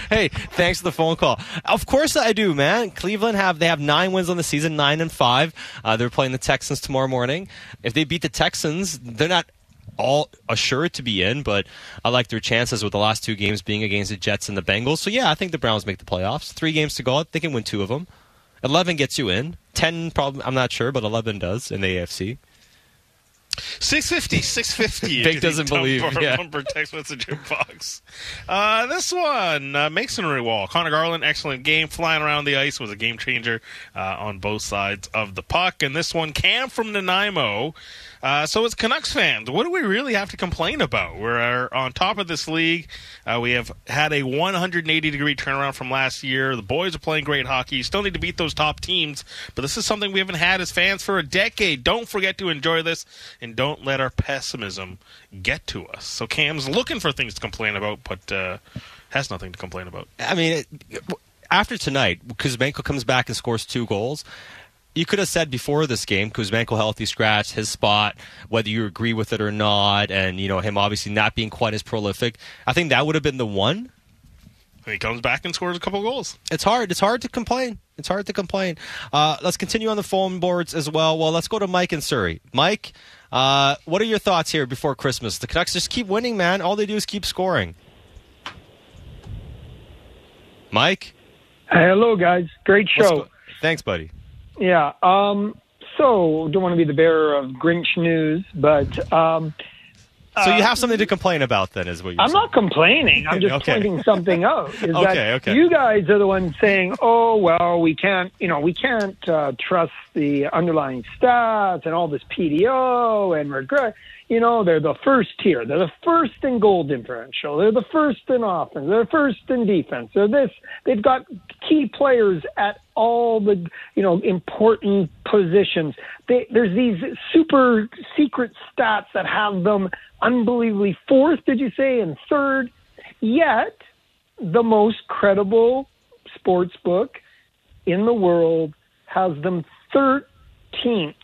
hey, thanks for the phone call. Of course I do, man. Cleveland have they have nine wins on the season, nine and five. Uh, they're playing the Texans tomorrow morning. If they beat the Texans, they're not all assured to be in, but I like their chances with the last two games being against the Jets and the Bengals. So yeah, I think the Browns make the playoffs. Three games to go. They can win two of them. Eleven gets you in. Ten, probably. I'm not sure, but eleven does in the AFC.
650, 650.
Bik doesn't believe. Yeah.
Number text message inbox. Uh, this one, uh, Masonry Wall. Conor Garland, excellent game. Flying around the ice was a game changer uh, on both sides of the puck. And this one, Cam from Nanaimo. Uh, so, as Canucks fans, what do we really have to complain about? We're on top of this league. Uh, we have had a 180 degree turnaround from last year. The boys are playing great hockey. You still need to beat those top teams, but this is something we haven't had as fans for a decade. Don't forget to enjoy this, and don't let our pessimism get to us. So, Cam's looking for things to complain about, but uh, has nothing to complain about.
I mean, after tonight, because Kuzmenko comes back and scores two goals you could have said before this game, Kuzmenko healthy scratch, his spot, whether you agree with it or not, and you know him obviously not being quite as prolific. I think that would have been the one.
he comes back and scores a couple goals.
It's hard. It's hard to complain. It's hard to complain. Uh, let's continue on the phone boards as well. Well, let's go to Mike and Surrey. Mike, uh, what are your thoughts here before Christmas? The Canucks just keep winning, man. All they do is keep scoring. Mike.
Hello, guys. Great show.
Thanks, buddy.
Yeah. Um, so, don't want to be the bearer of Grinch news, but. Um,
so you have something to complain about, then, is what you're
I'm
saying.
not complaining. I'm just
Okay.
pointing something out. Is
Okay,
that
okay.
you guys are the ones saying, "Oh well, we can't, you know, we can't uh, trust the underlying stats and all this PDO and regret." You know, they're the first tier. They're the first in goal differential. They're the first in offense. They're the first in defense. They're this. They've got key players at all the you know important positions. They, there's these super secret stats that have them unbelievably fourth. Did you say and third? Yet the most credible sports book in the world has them 13th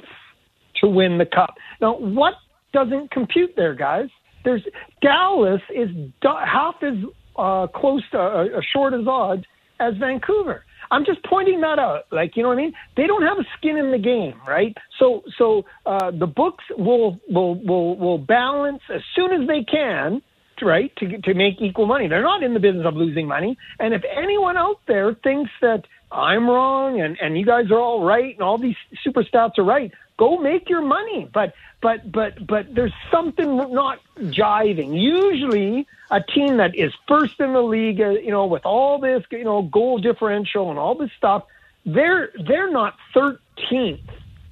to win the cup. Now, what doesn't compute there, guys? There's Dallas is half as uh, close to uh, short as odds as Vancouver. I'm just pointing that out. Like, you know what I mean? They don't have a skin in the game, right? So, so uh, the books will will will will balance as soon as they can, right, to to make equal money. They're not in the business of losing money. And if anyone out there thinks that I'm wrong and and you guys are all right and all these super stats are right, go make your money. But but but but there's something not jiving. Usually, a team that is first in the league, uh, you know, with all this, you know, goal differential and all this stuff, they're they're not 13th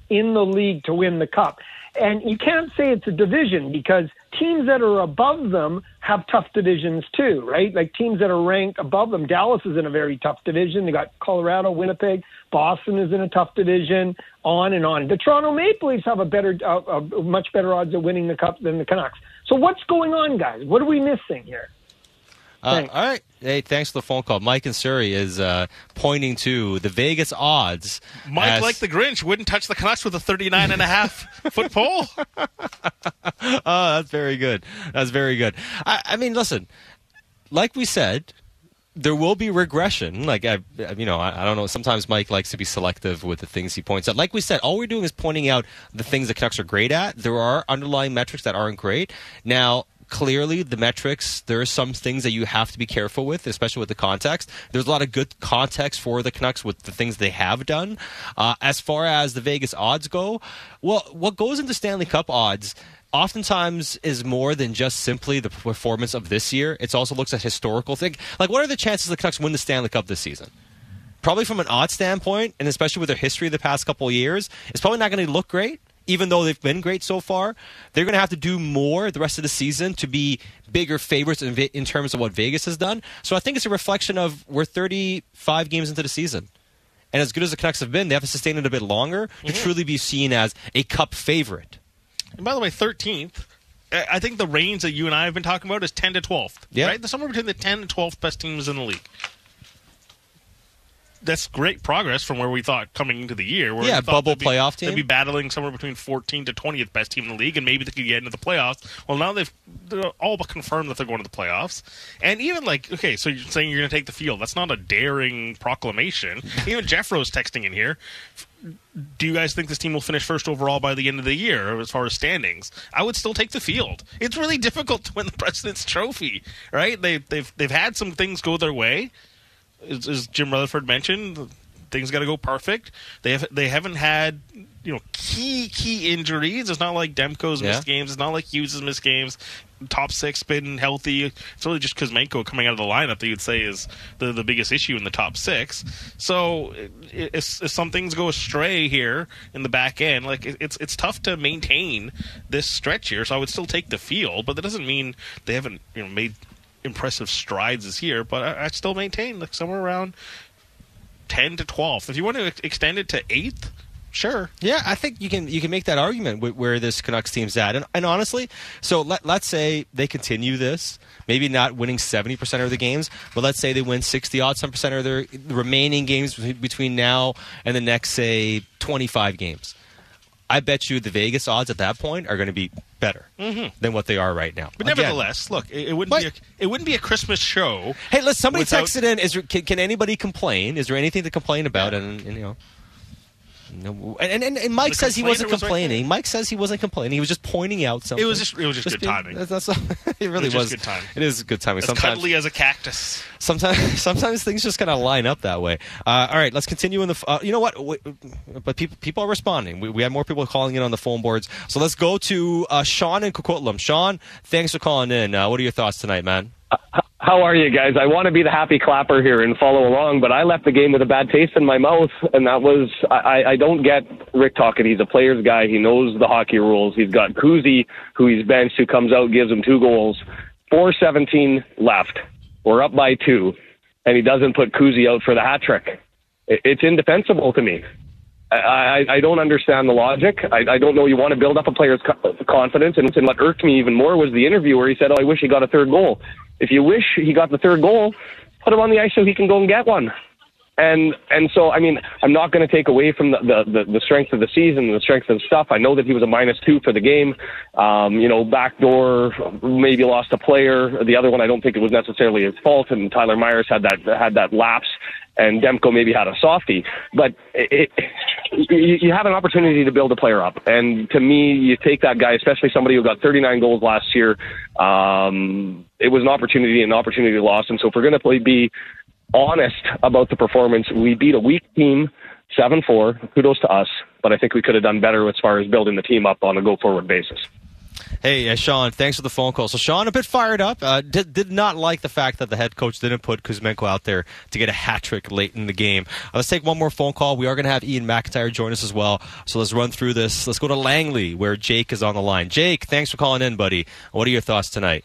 in the league to win the cup. And you can't say it's a division because teams that are above them have tough divisions too, right? Like teams that are ranked above them. Dallas is in a very tough division. They got Colorado, Winnipeg, Boston is in a tough division, on and on. The Toronto Maple Leafs have a better, uh, a much better odds of winning the cup than the Canucks. So what's going on, guys? What are we missing here?
Uh, all right. Hey, thanks for the phone call. Mike and Surrey is uh, pointing to the Vegas odds.
Mike,
as...
like the Grinch, wouldn't touch the Canucks with a 39 and a half foot pole.
oh, that's very good. That's very good. I, I mean, listen, like we said, there will be regression. Like I, you know, I, I, don't know. Sometimes Mike likes to be selective with the things he points out. Like we said, all we're doing is pointing out the things the Canucks are great at. There are underlying metrics that aren't great. Now, clearly the metrics there are some things that you have to be careful with especially with the context there's a lot of good context for the canucks with the things they have done uh, as far as the vegas odds go well what goes into stanley cup odds oftentimes is more than just simply the performance of this year. It also looks at historical things. Like, what are the chances the Canucks win the Stanley Cup this season? Probably from an odd standpoint, and especially with their history of the past couple years, it's probably not going to look great. Even though they've been great so far, they're going to have to do more the rest of the season to be bigger favorites in, in terms of what Vegas has done. So I think it's a reflection of we're 35 games into the season. And as good as the Canucks have been, they have to sustain it a bit longer mm-hmm. to truly be seen as a cup favorite.
And by the way, 13th, I think the range that you and I have been talking about is 10 to 12th. Yeah. Right? They're somewhere between the 10 and 12th best teams in the league. That's great progress from where we thought coming into the year. Where
yeah, bubble
be,
playoff team.
They'd be battling somewhere between 14 to 20th best team in the league, and maybe they could get into the playoffs. Well, now they've all but confirmed that they're going to the playoffs. And even like, okay, so you're saying you're going to take the field. That's not a daring proclamation. even Jeff Rose texting in here do you guys think this team will finish first overall by the end of the year as far as standings? I would still take the field. It's really difficult to win the President's Trophy, right? They, they've they've had some things go their way, as, as Jim Rutherford mentioned. Things got to go perfect. They have they haven't had you know key key injuries. It's not like Demko's yeah. missed games. It's not like Hughes has missed games. Top six been healthy. It's really just Kuzmenko coming out of the lineup that you'd say is the the biggest issue in the top six. So if, if some things go astray here in the back end, like it's it's tough to maintain this stretch here. So I would still take the field, but that doesn't mean they haven't you know made impressive strides this year. But I, I still maintain like somewhere around ten to twelve. If you want to extend it to eighth Sure.
Yeah, I think you can you can make that argument with where this Canucks team's at, and, and honestly, so let let's say they continue this, maybe not winning seventy percent of the games, but let's say they win sixty odd some percent of their remaining games between now and the next say twenty five games. I bet you the Vegas odds at that point are going to be better mm-hmm. than what they are right now.
But Again, nevertheless, look, it, it wouldn't be a, it wouldn't be a Christmas show.
Hey, let somebody without... text it in. Is there, can, can, anybody complain? Is there anything to complain about? Yeah. And, and you know. No, and, and, and Mike the says he wasn't was complaining. Right Mike says he wasn't complaining. He was just pointing out something.
It was just it was just, just good being, timing.
That's, that's, it really
it was,
was
good timing.
It is good timing.
As
sometimes,
cuddly as a cactus.
Sometimes sometimes things just kind of line up that way. Uh, all right, let's continue in the. Uh, you know what? We, but people people are responding. We, we have more people calling in on the phone boards. So let's go to uh, Sean in Coquitlam. Sean, thanks for calling in. Uh, what are your thoughts tonight, man?
How are you guys? I want to be the happy clapper here and follow along, but I left the game with a bad taste in my mouth, and that was I, I don't get Rick Tocchet. He's a player's guy. He knows the hockey rules. He's got Kuzi, who he's benched, who comes out, gives him two goals. Four seventeen left. We're up by two, and he doesn't put Kuzi out for the hat trick. It's indefensible to me. I, I don't understand the logic. I, I don't know. You want to build up a player's confidence, and, and what irked me even more was the interview where he said, "Oh, I wish he got a third goal." If you wish he got the third goal, put him on the ice so he can go and get one. and and so I mean I'm not going to take away from the, the the the strength of the season, the strength of the stuff. I know that he was a minus two for the game. Um, you know, backdoor maybe lost a player. The other one I don't think it was necessarily his fault, and Tyler Myers had that had that lapse, and Demko maybe had a softie. But it, it, you, you have an opportunity to build a player up, and to me, you take that guy, especially somebody who got 39 goals last year. Um, it was an opportunity, an opportunity lost, and so if we're going to be honest about the performance. We beat a weak team, 7 4. Kudos to us, but I think we could have done better as far as building the team up on a go forward basis.
Hey, uh, Sean, thanks for the phone call. So, Sean, a bit fired up. Uh, did, did not like the fact that the head coach didn't put Kuzmenko out there to get a hat trick late in the game. Uh, let's take one more phone call. We are going to have Iain McIntyre join us as well. So, let's run through this. Let's go to Langley, where Jake is on the line. Jake, thanks for calling in, buddy. What are your thoughts tonight?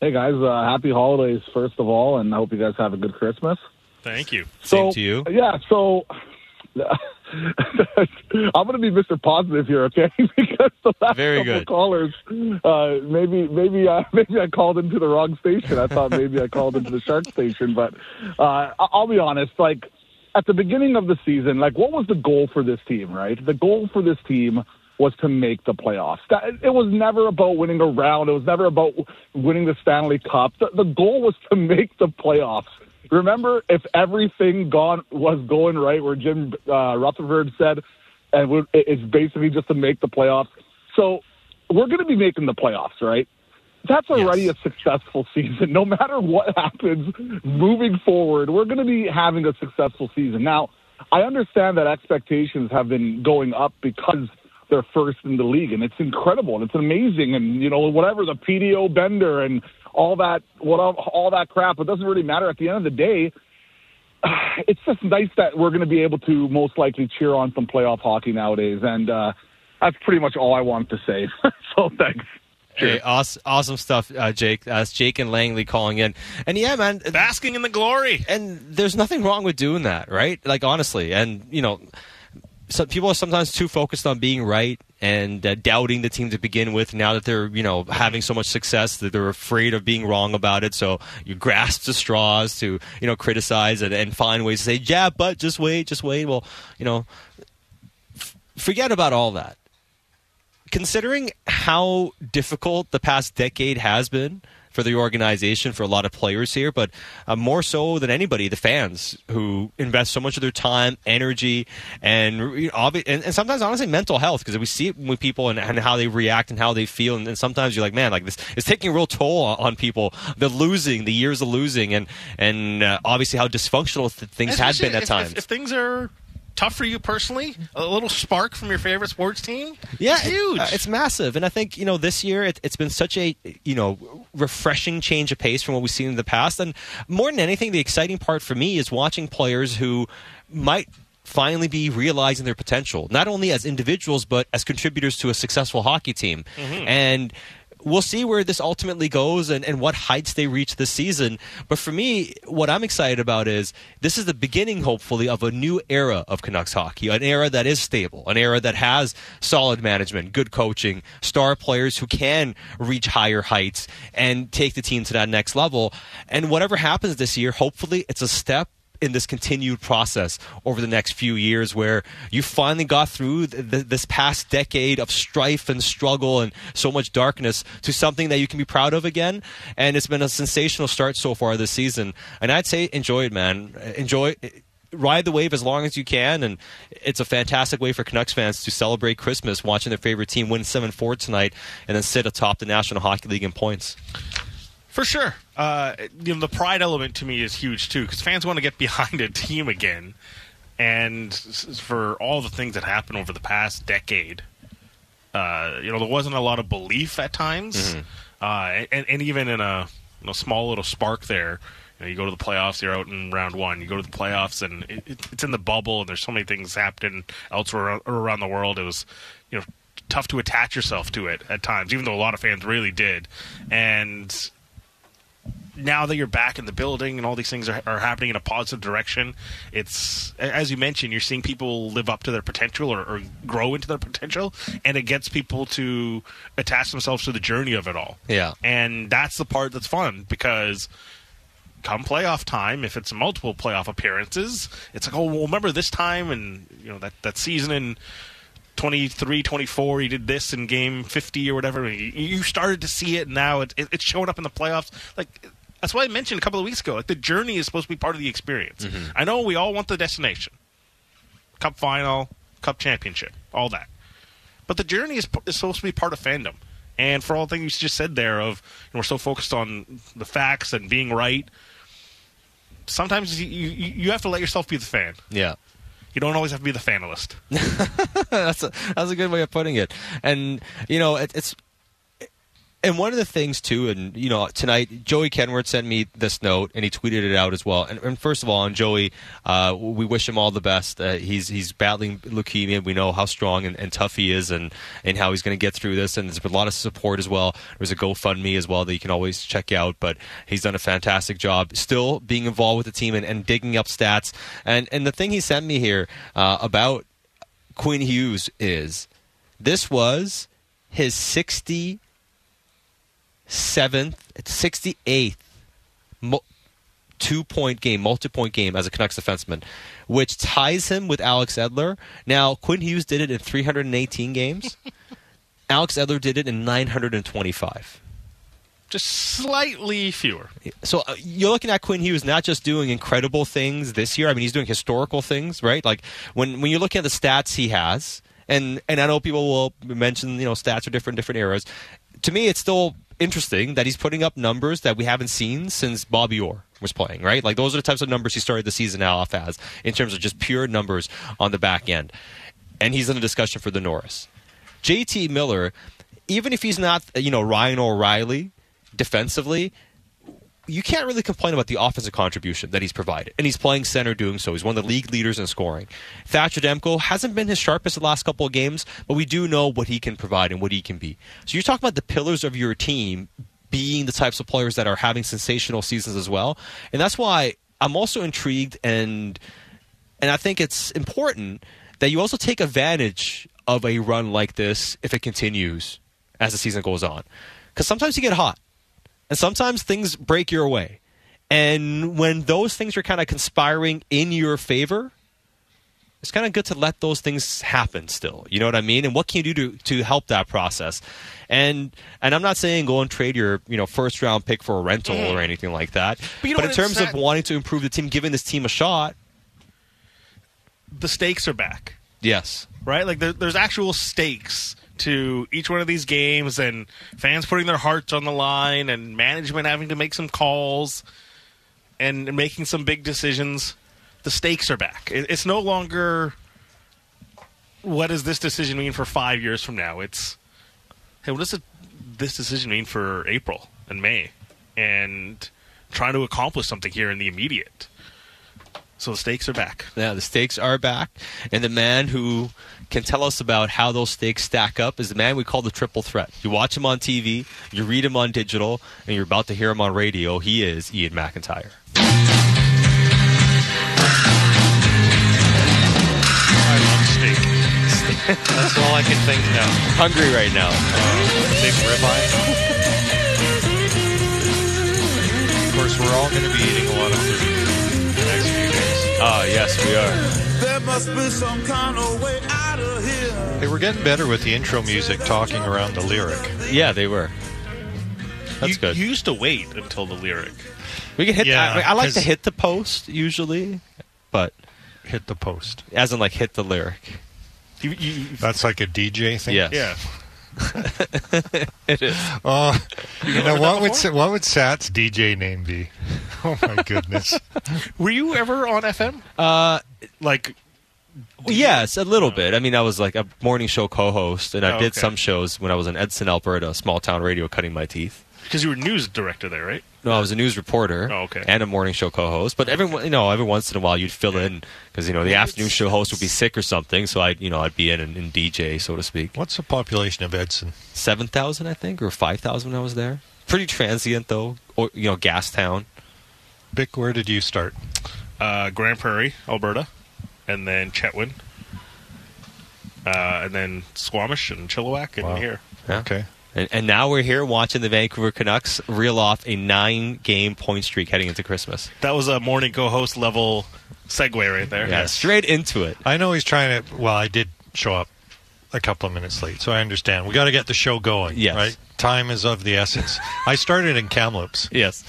Hey guys, uh, happy holidays first of all, and I hope you guys have a good Christmas.
Thank you.
So,
Same to you.
Yeah, so I'm going to be Mr. Positive here, okay? because the last
Very
couple
good.
callers, uh, maybe maybe uh, maybe I called into the wrong station. I thought maybe I called into the Shark station, but uh, I'll be honest. Like at the beginning of the season, like what was the goal for this team? Right, the goal for this team was to make the playoffs. That, it was never about winning a round. It was never about winning the Stanley Cup. The, the goal was to make the playoffs. Remember, if everything gone was going right, where Jim uh, Rutherford said, and it's basically just to make the playoffs. So we're going to be making the playoffs, right? That's already a successful season. No matter what happens moving forward, we're going to be having a successful season. Now, I understand that expectations have been going up because they're first in the league, and it's incredible and it's amazing, and you know whatever the PDO bender and all that what all that crap. It doesn't really matter at the end of the day. It's just nice that we're going to be able to most likely cheer on some playoff hockey nowadays, and uh, that's pretty much all I want to say. so thanks.
Hey, awesome, awesome stuff, uh, Jake. Uh, Jake and Langley calling in, and yeah, man,
basking in the glory.
And there's nothing wrong with doing that, right? Like honestly, and you know, so people are sometimes too focused on being right and uh, doubting the team to begin with. Now that they're you know having so much success, that they're afraid of being wrong about it. So you grasp the straws to you know criticize and, and find ways to say, yeah, but just wait, just wait. Well, you know, f- forget about all that considering how difficult the past decade has been for the organization, for a lot of players here, but uh, more so than anybody, the fans who invest so much of their time, energy, and you know, obvi- and, and sometimes honestly mental health because we see it with people and, and how they react and how they feel, and, and sometimes you're like, man, like this is taking a real toll on, on people. The losing, the years of losing, and and uh, obviously how dysfunctional th- things had been at
if,
times.
If, if things are tough for you personally, a little spark from your favorite sports team,
Yeah,
it's huge.
uh, it's massive, and I think you know this year it, it's been such a you know refreshing change of pace from what we've seen in the past, and more than anything, the exciting part for me is watching players who might finally be realizing their potential, not only as individuals but as contributors to a successful hockey team,
Mhm.
and. We'll see where this ultimately goes and, and what heights they reach this season. But for me, what I'm excited about is this is the beginning, hopefully, of a new era of Canucks hockey, an era that is stable, an era that has solid management, good coaching, star players who can reach higher heights and take the team to that next level. And whatever happens this year, hopefully, it's a step in this continued process over the next few years where you finally got through th- th- this past decade of strife and struggle and so much darkness to something that you can be proud of again. And it's been a sensational start so far this season. And i'd say enjoy it man. Enjoy ride the wave as long as you can. And it's a fantastic way for canucks fans to celebrate christmas watching their favorite team win 7-4 tonight and then sit atop the national hockey league in points.
For sure. Uh, you know, the pride element to me is huge too, because fans want to get behind a team again, and for all the things that happened over the past decade, uh, you know, there wasn't a lot of belief at times, uh, and, and even in a you know, small little spark there. You, know, you go to the playoffs, you're out in round one. You go to the playoffs, and it, it, it's in the bubble, and there's so many things happening elsewhere around the world. It was, you know, tough to attach yourself to it at times, even though a lot of fans really did. And now that you're back in the building and all these things are, are happening in a positive direction, it's as you mentioned, you're seeing people live up to their potential or, or grow into their potential, and it gets people to attach themselves to the journey of it all.
yeah
And that's the part that's fun because come playoff time, if it's multiple playoff appearances, it's like, oh, well, remember this time and you know that that season in 23, 24, he did this in game 50 or whatever. You- started to see it, and now it, it, it's showing up in the playoffs. Like that's why I mentioned a couple of weeks ago. Like the journey is supposed to be part of the experience. Mm-hmm. I know we all want the destination, cup final, cup championship, all that, but the journey is, is supposed to be part of fandom. And for all the things you just said there, of you know, we're so focused on the facts and being right. Sometimes you, you you have to let yourself be the fan.
Yeah.
You don't always have to be the fanalist.
that's a that's a good way of putting it. And you know, it, it's and one of the things too, and you know, tonight Joey Kenward sent me this note, and he tweeted it out as well. And, and first of all, on Joey, uh, we wish him all the best. Uh, he's he's battling leukemia. We know how strong and, and tough he is, and and how he's going to get through this. And there's been a lot of support as well. There's a GoFundMe as well that you can always check out. But he's done a fantastic job, still being involved with the team and, and digging up stats. And and the thing he sent me here uh, about Quinn Hughes is this was his 67th, 68th mo- two point game, multi point game as a Canucks defenseman, which ties him with Alex Edler. Now, Quinn Hughes did it in 318 games, Alex Edler did it in 925.
Just slightly fewer.
So uh, you're looking at Quinn Hughes not just doing incredible things this year. I mean, he's doing historical things, right? Like when when you're looking at the stats he has, and and I know people will mention you know stats are different different eras. To me, it's still interesting that he's putting up numbers that we haven't seen since Bobby Orr was playing, right? Like those are the types of numbers he started the season off as in terms of just pure numbers on the back end. And he's in a discussion for the Norris. JT Miller, even if he's not, you know, Ryan O'Reilly defensively, you can't really complain about the offensive contribution that he's provided. And he's playing center doing so. He's one of the league leaders in scoring. Thatcher Demko hasn't been his sharpest the last couple of games, but we do know what he can provide and what he can be. So you're talking about the pillars of your team being the types of players that are having sensational seasons as well. And that's why I'm also intrigued and and I think it's important that you also take advantage of a run like this if it continues as the season goes on. Because sometimes you get hot, and sometimes things break your way. And when those things are kind of conspiring in your favor, it's kind of good to let those things happen still. You know what I mean? And what can you do to, to help that process? And and I'm not saying go and trade your you know first round pick for a rental
Mhm.
or anything like that.
But you know
but in terms of wanting to improve the team, giving this team a shot,
The stakes are back.
yes.
right? Like there, there's actual stakes to each one of these games, and fans putting their hearts on the line, and management having to make some calls and, making some big decisions. The stakes are back. It's no longer what does this decision mean for five years from now. It's hey, what does it, this decision mean for April and May, and trying to accomplish something here in the immediate. So the stakes are back.
Yeah, the stakes are back, and the man who can tell us about how those stakes stack up is the man we call the triple threat. You watch him on TV, you read him on digital, and you're about to hear him on radio. He is Iain McIntyre.
I love steak.
That's all I can think now.
Hungry right now.
big ribeye. Of course, we're all going to be eating a lot of food
Ah, yes, we are.
There must be some kind of way out of here.
Hey, we're getting better with the intro music, talking around the lyric.
Yeah, they were. That's
you,
good.
You used to wait until the lyric.
We can hit.
Yeah,
I, I like to hit the post usually, but
hit the post
as in like hit the lyric.
You, you,
That's like a DJ thing.
Yes.
Yeah.
it is.
Oh, you
never
know what would? Sa- what would Sat's DJ name be? Oh my goodness!
Were you ever on FM?
Uh,
like,
yes, a little bit. I mean, I was like a morning show co-host, and I
Oh,
did
okay.
some shows when I was in Edson, Alberta, a small town radio, cutting my teeth.
Because you were news director there, right?
No, I was a news reporter
Oh, okay.
and a morning show co-host. But every you know, every once in a while, you'd fill in because you know the afternoon show host would be sick or something. So I, would you know, I'd be in and, and DJ, so to speak.
What's the population of Edson?
Seven thousand, I think, or five thousand when I was there. Pretty transient though, or you know, gas town.
Bik, where did you start?
Uh, Grande Prairie, Alberta, and then Chetwynd, uh, and then Squamish and Chilliwack, and
Wow.
here.
Yeah.
Okay.
And, and now we're here watching the Vancouver Canucks reel off a nine-game point streak heading into Christmas.
That was a morning co-host level segue right there.
Yeah, straight into it.
I know he's trying to. Well, I did show up a couple of minutes late, so I understand. We got to get the show going.
Yes.
Right? Time is of the essence. I started in Kamloops.
Yes.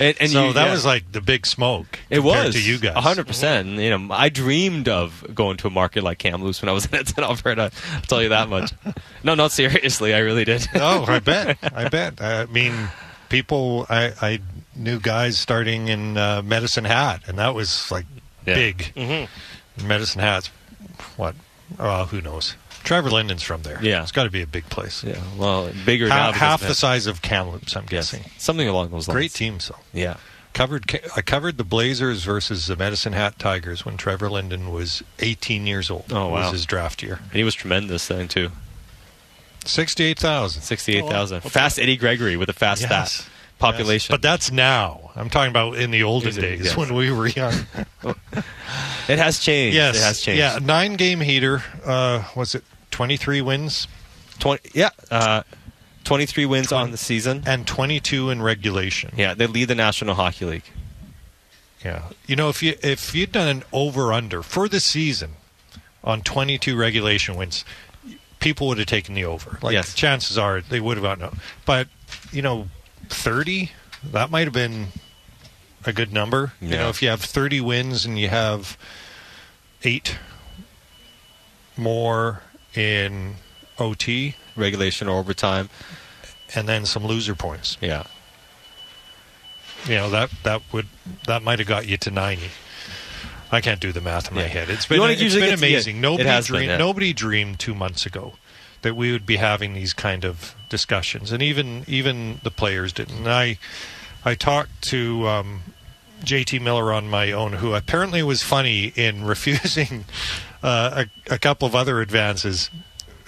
And, and
so
you-
that
yeah.
was like the big smoke.
It was
to you guys.
hundred percent. You know, I dreamed of going to a market like Kamloops when I was in Edmonton, Alberta. I'll tell you that much. no, not seriously. I really did.
oh, I bet. I bet. I mean, people. I, I knew guys starting in uh, Medicine Hat, and that was like
Yeah.
big.
Mm-hmm.
Medicine Hat's what? Oh, who knows? Trevor Linden's from there.
Yeah.
it's got to be a big place.
Yeah, well, bigger
Ha-
now
half the size of Kamloops. I'm
Yes.
guessing.
Something along those lines.
Great teams, though.
Yeah.
Covered. I covered the Blazers versus the Medicine Hat Tigers when Trevor Linden was 18 years old.
Oh, wow.
Was his draft year.
And he was tremendous then too.
Sixty-eight thousand.
Sixty-eight thousand. Fast Eddie Gregory with a fast
Yes.
stat population.
But that's now. I'm talking about in the olden
Is it-
days
yes.
when we were young.
it has changed.
yes,
it has changed.
Yeah, nine game heater. Uh, was it 23 wins?
20, yeah, uh, 23 wins on the season.
And 22 in regulation.
Yeah, they lead the National Hockey League.
Yeah. You know, if you if you'd done an over under for the season on 22 regulation wins, people would have taken the over. Like
Yes.
chances are they would have gotten. But you know, 30 that might have been a good number. You know, if you have 30 wins and you have eight more in OT,
regulation or overtime,
and then some loser points.
Yeah.
You know that that would that might have got you to 90. I can't do the math in my
Yeah.
head. It's been it's been
get to- yeah,
amazing. nobody
has been,
dreamed
yeah.
nobody dreamed 2 months ago that we would be having these kind of discussions and even even the players didn't. And I I talked to um, JT Miller on my own who apparently was funny in refusing uh, a, a couple of other advances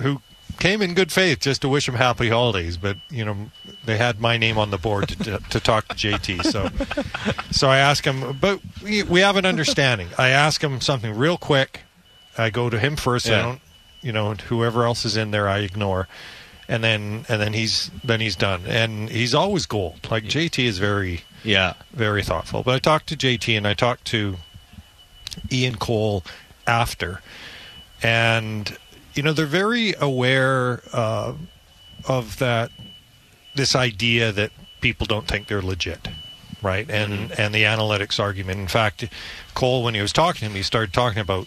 who came in good faith just to wish him happy holidays but you know they had my name on the board to, to, to talk to JT so so I ask him but we, we have an understanding. I ask him something real quick. I go to him first. I
Yeah.
don't you know whoever else is in there I ignore. And then and then he's then he's done. And he's always gold. Like JT is very
Yeah.
very thoughtful. But I talked to JT and I talked to Ian Cole after. And you know they're very aware uh, of that this idea that people don't think they're legit right? And and the analytics argument. In fact Cole when he was talking to him he started talking about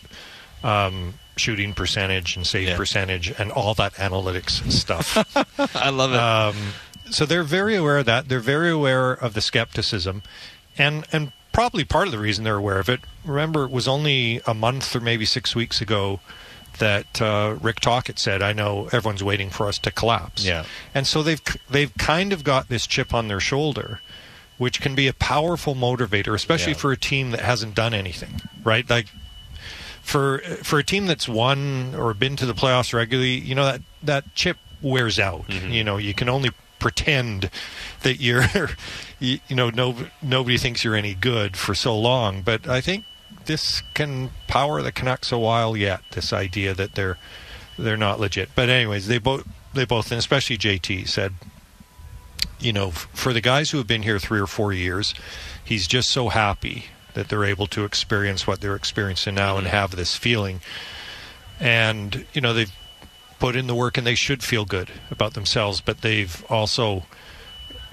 um, shooting percentage and save percentage and all that analytics stuff.
I love it.
um, so they're very aware of that. They're very aware of the skepticism, and and probably part of the reason they're aware of it. Remember, it was only a month or maybe six weeks ago that uh, Rick Tocchet said, "I know everyone's waiting for us to collapse."
Yeah.
and so they've they've kind of got this chip on their shoulder, which can be a powerful motivator, especially
Yeah.
for a team that hasn't done anything. Right, like for for a team that's won or been to the playoffs regularly, you know that that chip wears out.
Mm-hmm.
You know, you can only pretend that you're, you, you know, no nobody thinks you're any good for so long. But I think this can power the Canucks a while yet. This idea that they're they're not legit. But anyways, they both they both and especially JT said, you know, f- for the guys who have been here three or four years, he's just so happy that they're able to experience what they're experiencing now and mm-hmm. have this feeling. And you know they've put in the work and they should feel good about themselves, but they've also,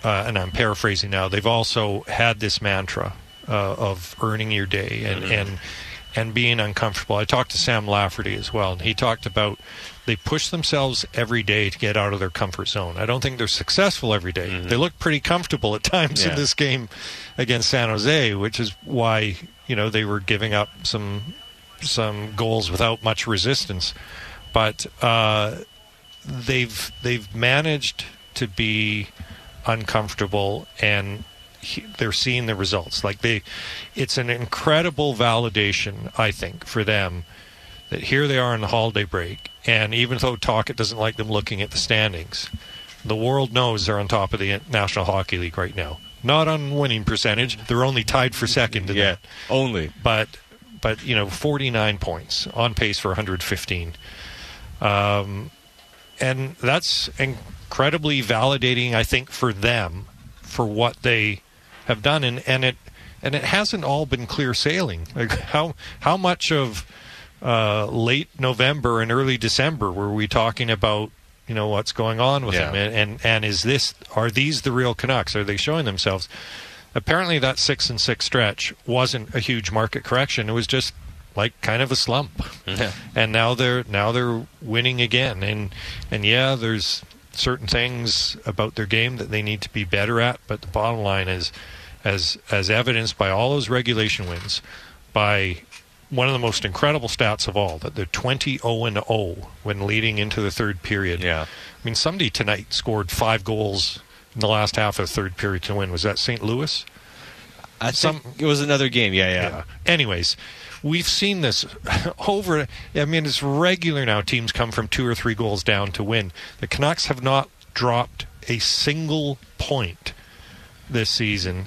uh, and I'm paraphrasing now, they've also had this mantra uh, of earning your day and and and being uncomfortable. I talked to Sam Lafferty as well, and he talked about they push themselves every day to get out of their comfort zone. I don't think they're successful every day. They look pretty comfortable at times
Yeah.
in this game against San Jose, which is why you know they were giving up some some goals without much resistance. But uh, they've they've managed to be uncomfortable and he, they're seeing the results. Like they it's an incredible validation i think for them that here they are in the holiday break and even though Tocchet doesn't like them looking at the standings the world knows they're on top of the national hockey league right now. Not on winning percentage. They're only tied for second in
Yeah,
that.
only.
But but you know 49 points on pace for 115 um, and that's incredibly validating, I think, for them for what they have done, and and it and it hasn't all been clear sailing. Like how how much of uh, late November and early December were we talking about? You know what's going on with
Yeah.
them, and, and and is this are these the real Canucks? Are they showing themselves? Apparently, that six and six stretch wasn't a huge market correction. It was just like kind of a slump,
Yeah.
and now they're now they're winning again. And and yeah, there's certain things about their game that they need to be better at. But the bottom line is, as as evidenced by all those regulation wins, by one of the most incredible stats of all, that they're 20 0 and 0 when leading into the third period.
Yeah.
I mean, somebody tonight scored five goals in the last half of the third period to win. Was that St. Louis?
I think it was another game. Yeah, yeah.
Anyways, we've seen this over. I mean, it's regular now. Teams come from two or three goals down to win. The Canucks have not dropped a single point this season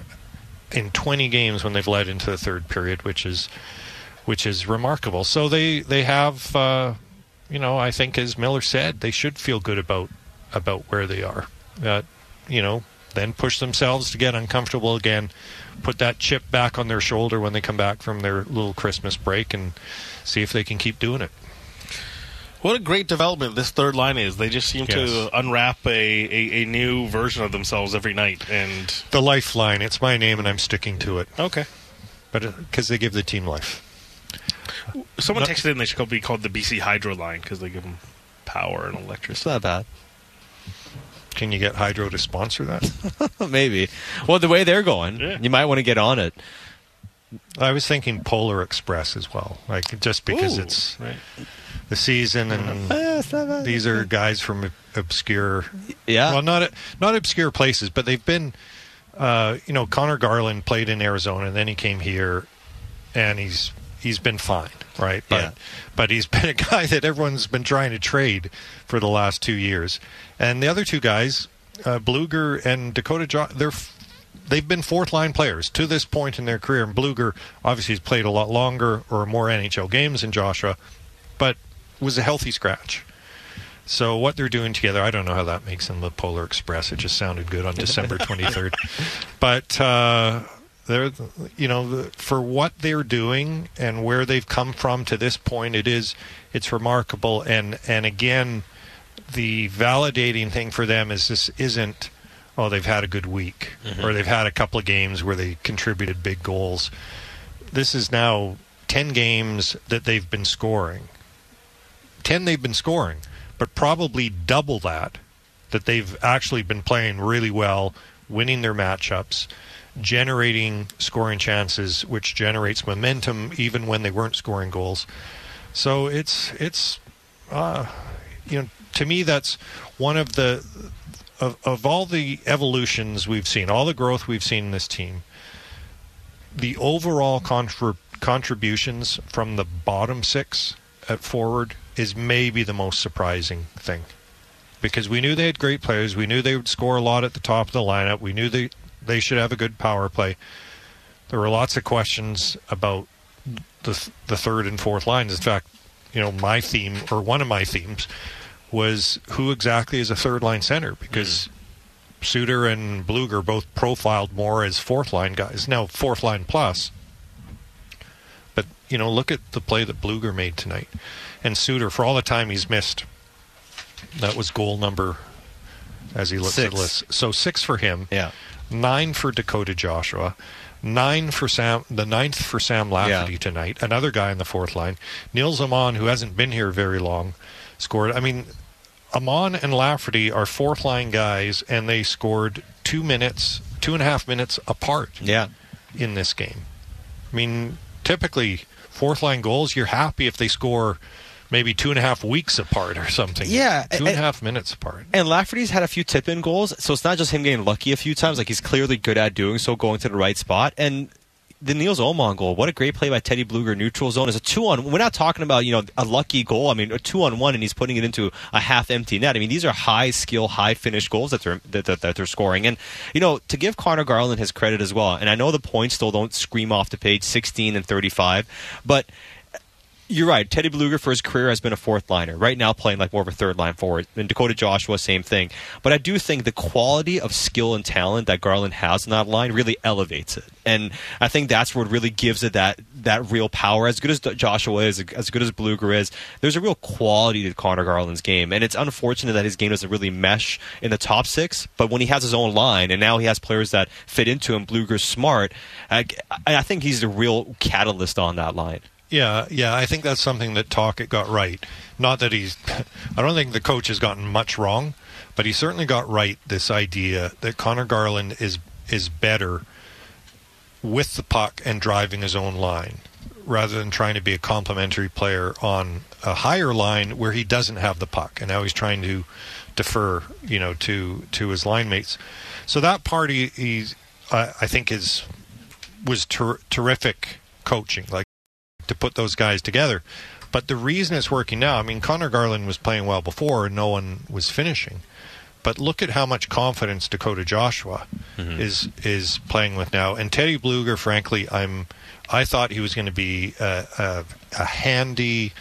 in 20 games when they've led into the third period, which is which is remarkable. So they they have, uh, you know, I think as Miller said, they should feel good about about where they are. Uh, you know, then push themselves to get uncomfortable again, put that chip back on their shoulder when they come back from their little Christmas break, and see if they can keep doing it.
What a great development this third line is. They just seem
Yes.
to unwrap a, a, a new version of themselves every night. And
The lifeline. It's my name, and I'm sticking to it.
Okay.
But uh, because they give the team life.
someone
No-
texted in they should be called the BC Hydro line because they give them power and electricity.
It's not bad.
Can you get Hydro to sponsor that?
Maybe. Well, the way they're going, you might want to get on it.
I was thinking Polar Express as well, like just because
Ooh.
it's
Right.
the season, and
it's
these are guys from obscure,
Yeah.
well, not not obscure places, but they've been, uh, you know, Conor Garland played in Arizona, and then he came here, and he's he's been fine, right? But
Yeah.
but he's been a guy that everyone's been trying to trade for the last two years, and the other two guys, uh, Blueger and Dakota, jo- they're f- they've been fourth line players to this point in their career. And Blueger obviously has played a lot longer or more NHL games than Joshua, but was a healthy scratch. So what they're doing together, I don't know how that makes them the Polar Express. It just sounded good on December 23rd. But uh, they're, you know, for what they're doing and where they've come from to this point, it is it's remarkable. And and again, the validating thing for them is this isn't oh they've had a good week
Mhm.
or they've had a couple of games where they contributed big goals. This is now ten games that they've been scoring. Ten they've been scoring, but probably double that that they've actually been playing really well, winning their matchups, generating scoring chances, which generates momentum even when they weren't scoring goals. So it's it's uh, you know to me that's one of the of, of all the evolutions we've seen, all the growth we've seen in this team. The overall contrib- contributions from the bottom six at forward is maybe the most surprising thing because we knew they had great players. We knew they would score a lot at the top of the lineup. We knew they they should have a good power play. There were lots of questions about the the third and fourth lines. In fact, you know, my theme or one of my themes was who exactly is a third line center because mm. Suter and Blueger both profiled more as fourth line guys. Now fourth line plus. But you know, look at the play that Blueger made tonight. And Suter, for all the time he's missed, that was goal number as he looks at
Six.
the list. So six for him.
Yeah.
Nine for Dakota Joshua. Nine for Sam. The ninth for Sam Lafferty
Yeah.
tonight. Another guy in the fourth line. Nils Aman, who hasn't been here very long, scored. I mean, Aman and Lafferty are fourth line guys, and they scored two minutes, two and a half minutes apart.
Yeah.
In this game, I mean, typically fourth line goals, you're happy if they score maybe two and a half weeks apart or something.
Yeah,
two and a half minutes apart.
And Lafferty's had a few tip in goals, so it's not just him getting lucky a few times. Like he's clearly good at doing so, going to the right spot. And the Nils Aman goal, what a great play by Teddy Blueger, neutral zone. is a two on. We're not talking about you know a lucky goal. I mean, a two on one, and he's putting it into a half empty net. I mean, these are high skill, high finish goals that they're that, that, that they're scoring. And you know, to give Conor Garland his credit as well. And I know the points still don't scream off the page, sixteen and thirty five, but you're right. Teddy Blueger for his career has been a fourth liner. Right now, playing like more of a third line forward. And Dakota Joshua, same thing. But I do think the quality of skill and talent that Garland has in that line really elevates it. And I think that's what really gives it that that real power. As good as Joshua is, as good as Blueger is, there's a real quality to Conor Garland's game. And it's unfortunate that his game doesn't really mesh in the top six. But when he has his own line, and now he has players that fit into him, Blueger's smart. I, I think he's the real catalyst on that line.
Yeah, yeah, I think that's something that Tocchet got right. Not that he's, I don't think the coach has gotten much wrong, but he certainly got right this idea that Conor Garland is is better with the puck and driving his own line rather than trying to be a complementary player on a higher line where he doesn't have the puck and now he's trying to defer you know to to his line mates so that party he's I, I think is was ter- terrific coaching like to put those guys together. But the reason it's working now, I mean, Conor Garland was playing well before and no one was finishing. But look at how much confidence Dakota Joshua mm-hmm. is is playing with now. And Teddy Blueger, frankly, I'm I thought he was going to be a, a, a handy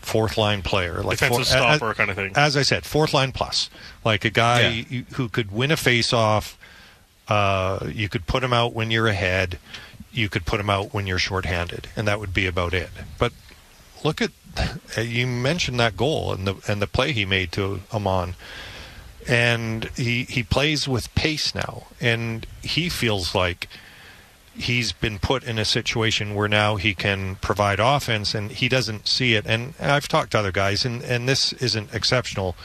fourth line player,
like defensive four, stopper as, kind of thing.
As I said, fourth line plus, like a guy yeah. who could win a face off. Uh, you could put him out when you're ahead you could put him out when you're shorthanded, and that would be about it. But look at you mentioned that goal and the and the play he made to Aman, and he he plays with pace now, and he feels like he's been put in a situation where now he can provide offense, and he doesn't see it. And I've talked to other guys, and and this isn't exceptional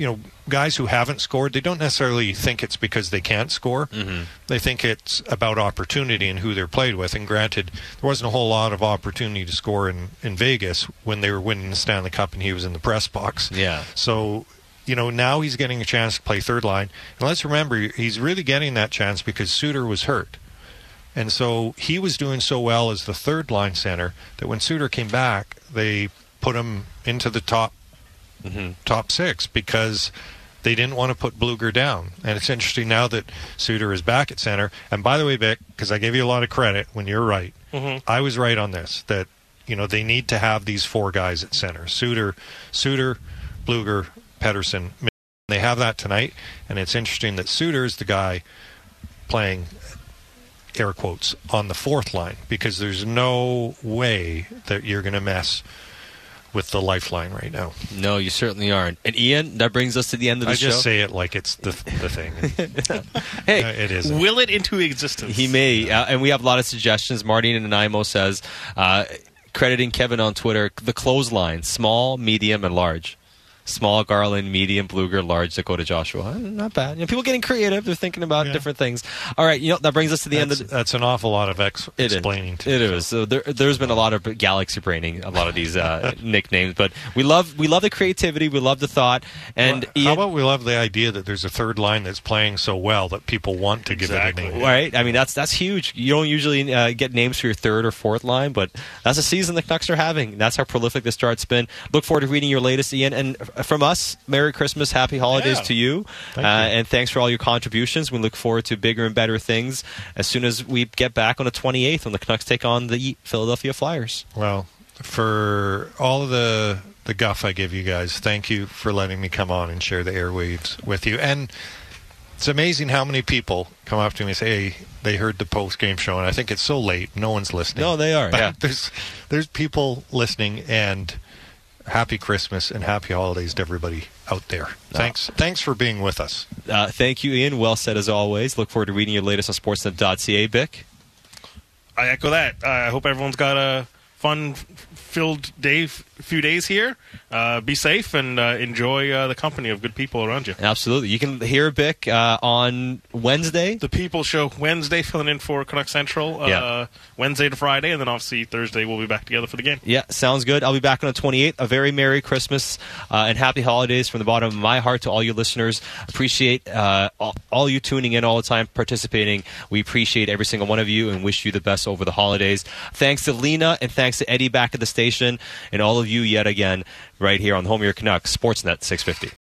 you know, guys who haven't scored, they don't necessarily think it's because they can't score. Mm-hmm. They think it's about opportunity and who they're played with. And granted, there wasn't a whole lot of opportunity to score in, in Vegas when they were winning the Stanley Cup and he was in the press box.
Yeah.
So, you know, now he's getting a chance to play third line. And let's remember, he's really getting that chance because Suter was hurt. And so he was doing so well as the third line center that when Suter came back, they put him into the top mm-hmm. top six because they didn't want to put Blueger down. And it's interesting now that Suter is back at center. And by the way, Bik, because I gave you a lot of credit when you're right, mm-hmm. I was right on this that you know they need to have these four guys at center: Suter, Suter, Blueger, Pettersson. They have that tonight, and it's interesting that Suter is the guy playing air quotes on the fourth line because there's no way that you're going to mess with the lifeline right now.
No, you certainly aren't. And Iain, that brings us to the end of the
I
show.
I just say it like it's the the thing.
hey,
it is.
Will it into existence?
He may, uh, and we have a lot of suggestions. Martin and Nanaimo says, uh, crediting Kevin on Twitter, the clothesline: small, medium, and large small Garland, medium Blueger, large Dakota Joshua. Not bad. You know, people getting creative. They're thinking about yeah. different things. All right, you know that brings us to the
that's,
end. of
the, That's an awful lot of ex- explaining.
It, it so. is. So there, has been a lot of galaxy braining a lot of these uh, nicknames, but we love we love the creativity. We love the thought. And
well, Iain, how about we love the idea that there's a third line that's playing so well that people want to exactly. give it a name.
Right. I mean that's that's huge. You don't usually uh, get names for your third or fourth line, but that's a season the Canucks are having. That's how prolific the start's been. Look forward to reading your latest, Iain. And from us, Merry Christmas, Happy Holidays
yeah.
to you,
Thank
uh,
you.
and thanks for all your contributions. We look forward to bigger and better things as soon as we get back on the 28th when the Canucks take on the Philadelphia Flyers.
Well, for all of the the guff I give you guys, thank you for letting me come on and share the airwaves with you. And it's amazing how many people come up to me and say, "Hey, they heard the post game show," and I think it's so late, no one's listening.
No, they are.
But
yeah,
there's there's people listening, and happy Christmas and happy holidays to everybody out there. Thanks, uh, thanks for being with us.
Uh, thank you, Iain. Well said as always. Look forward to reading your latest on Sportsnet.ca, Bik.
I echo that. Uh, I hope everyone's got a fun filled day, few days here. Uh, be safe and uh, enjoy uh, the company of good people around you.
Absolutely. You can hear Bik uh, on Wednesday.
The People Show Wednesday, filling in for Canuck Central. Uh, yeah. Wednesday to Friday, and then obviously Thursday we'll be back together for the game.
Yeah, sounds good. I'll be back on the 28th. A very Merry Christmas uh, and Happy Holidays from the bottom of my heart to all you listeners. Appreciate all, all you tuning in all the time, participating. We appreciate every single one of you and wish you the best over the holidays. Thanks to Lena and thanks to Eddie back at the station and all of you yet again right here on the Home of Your Canucks, Sportsnet 650.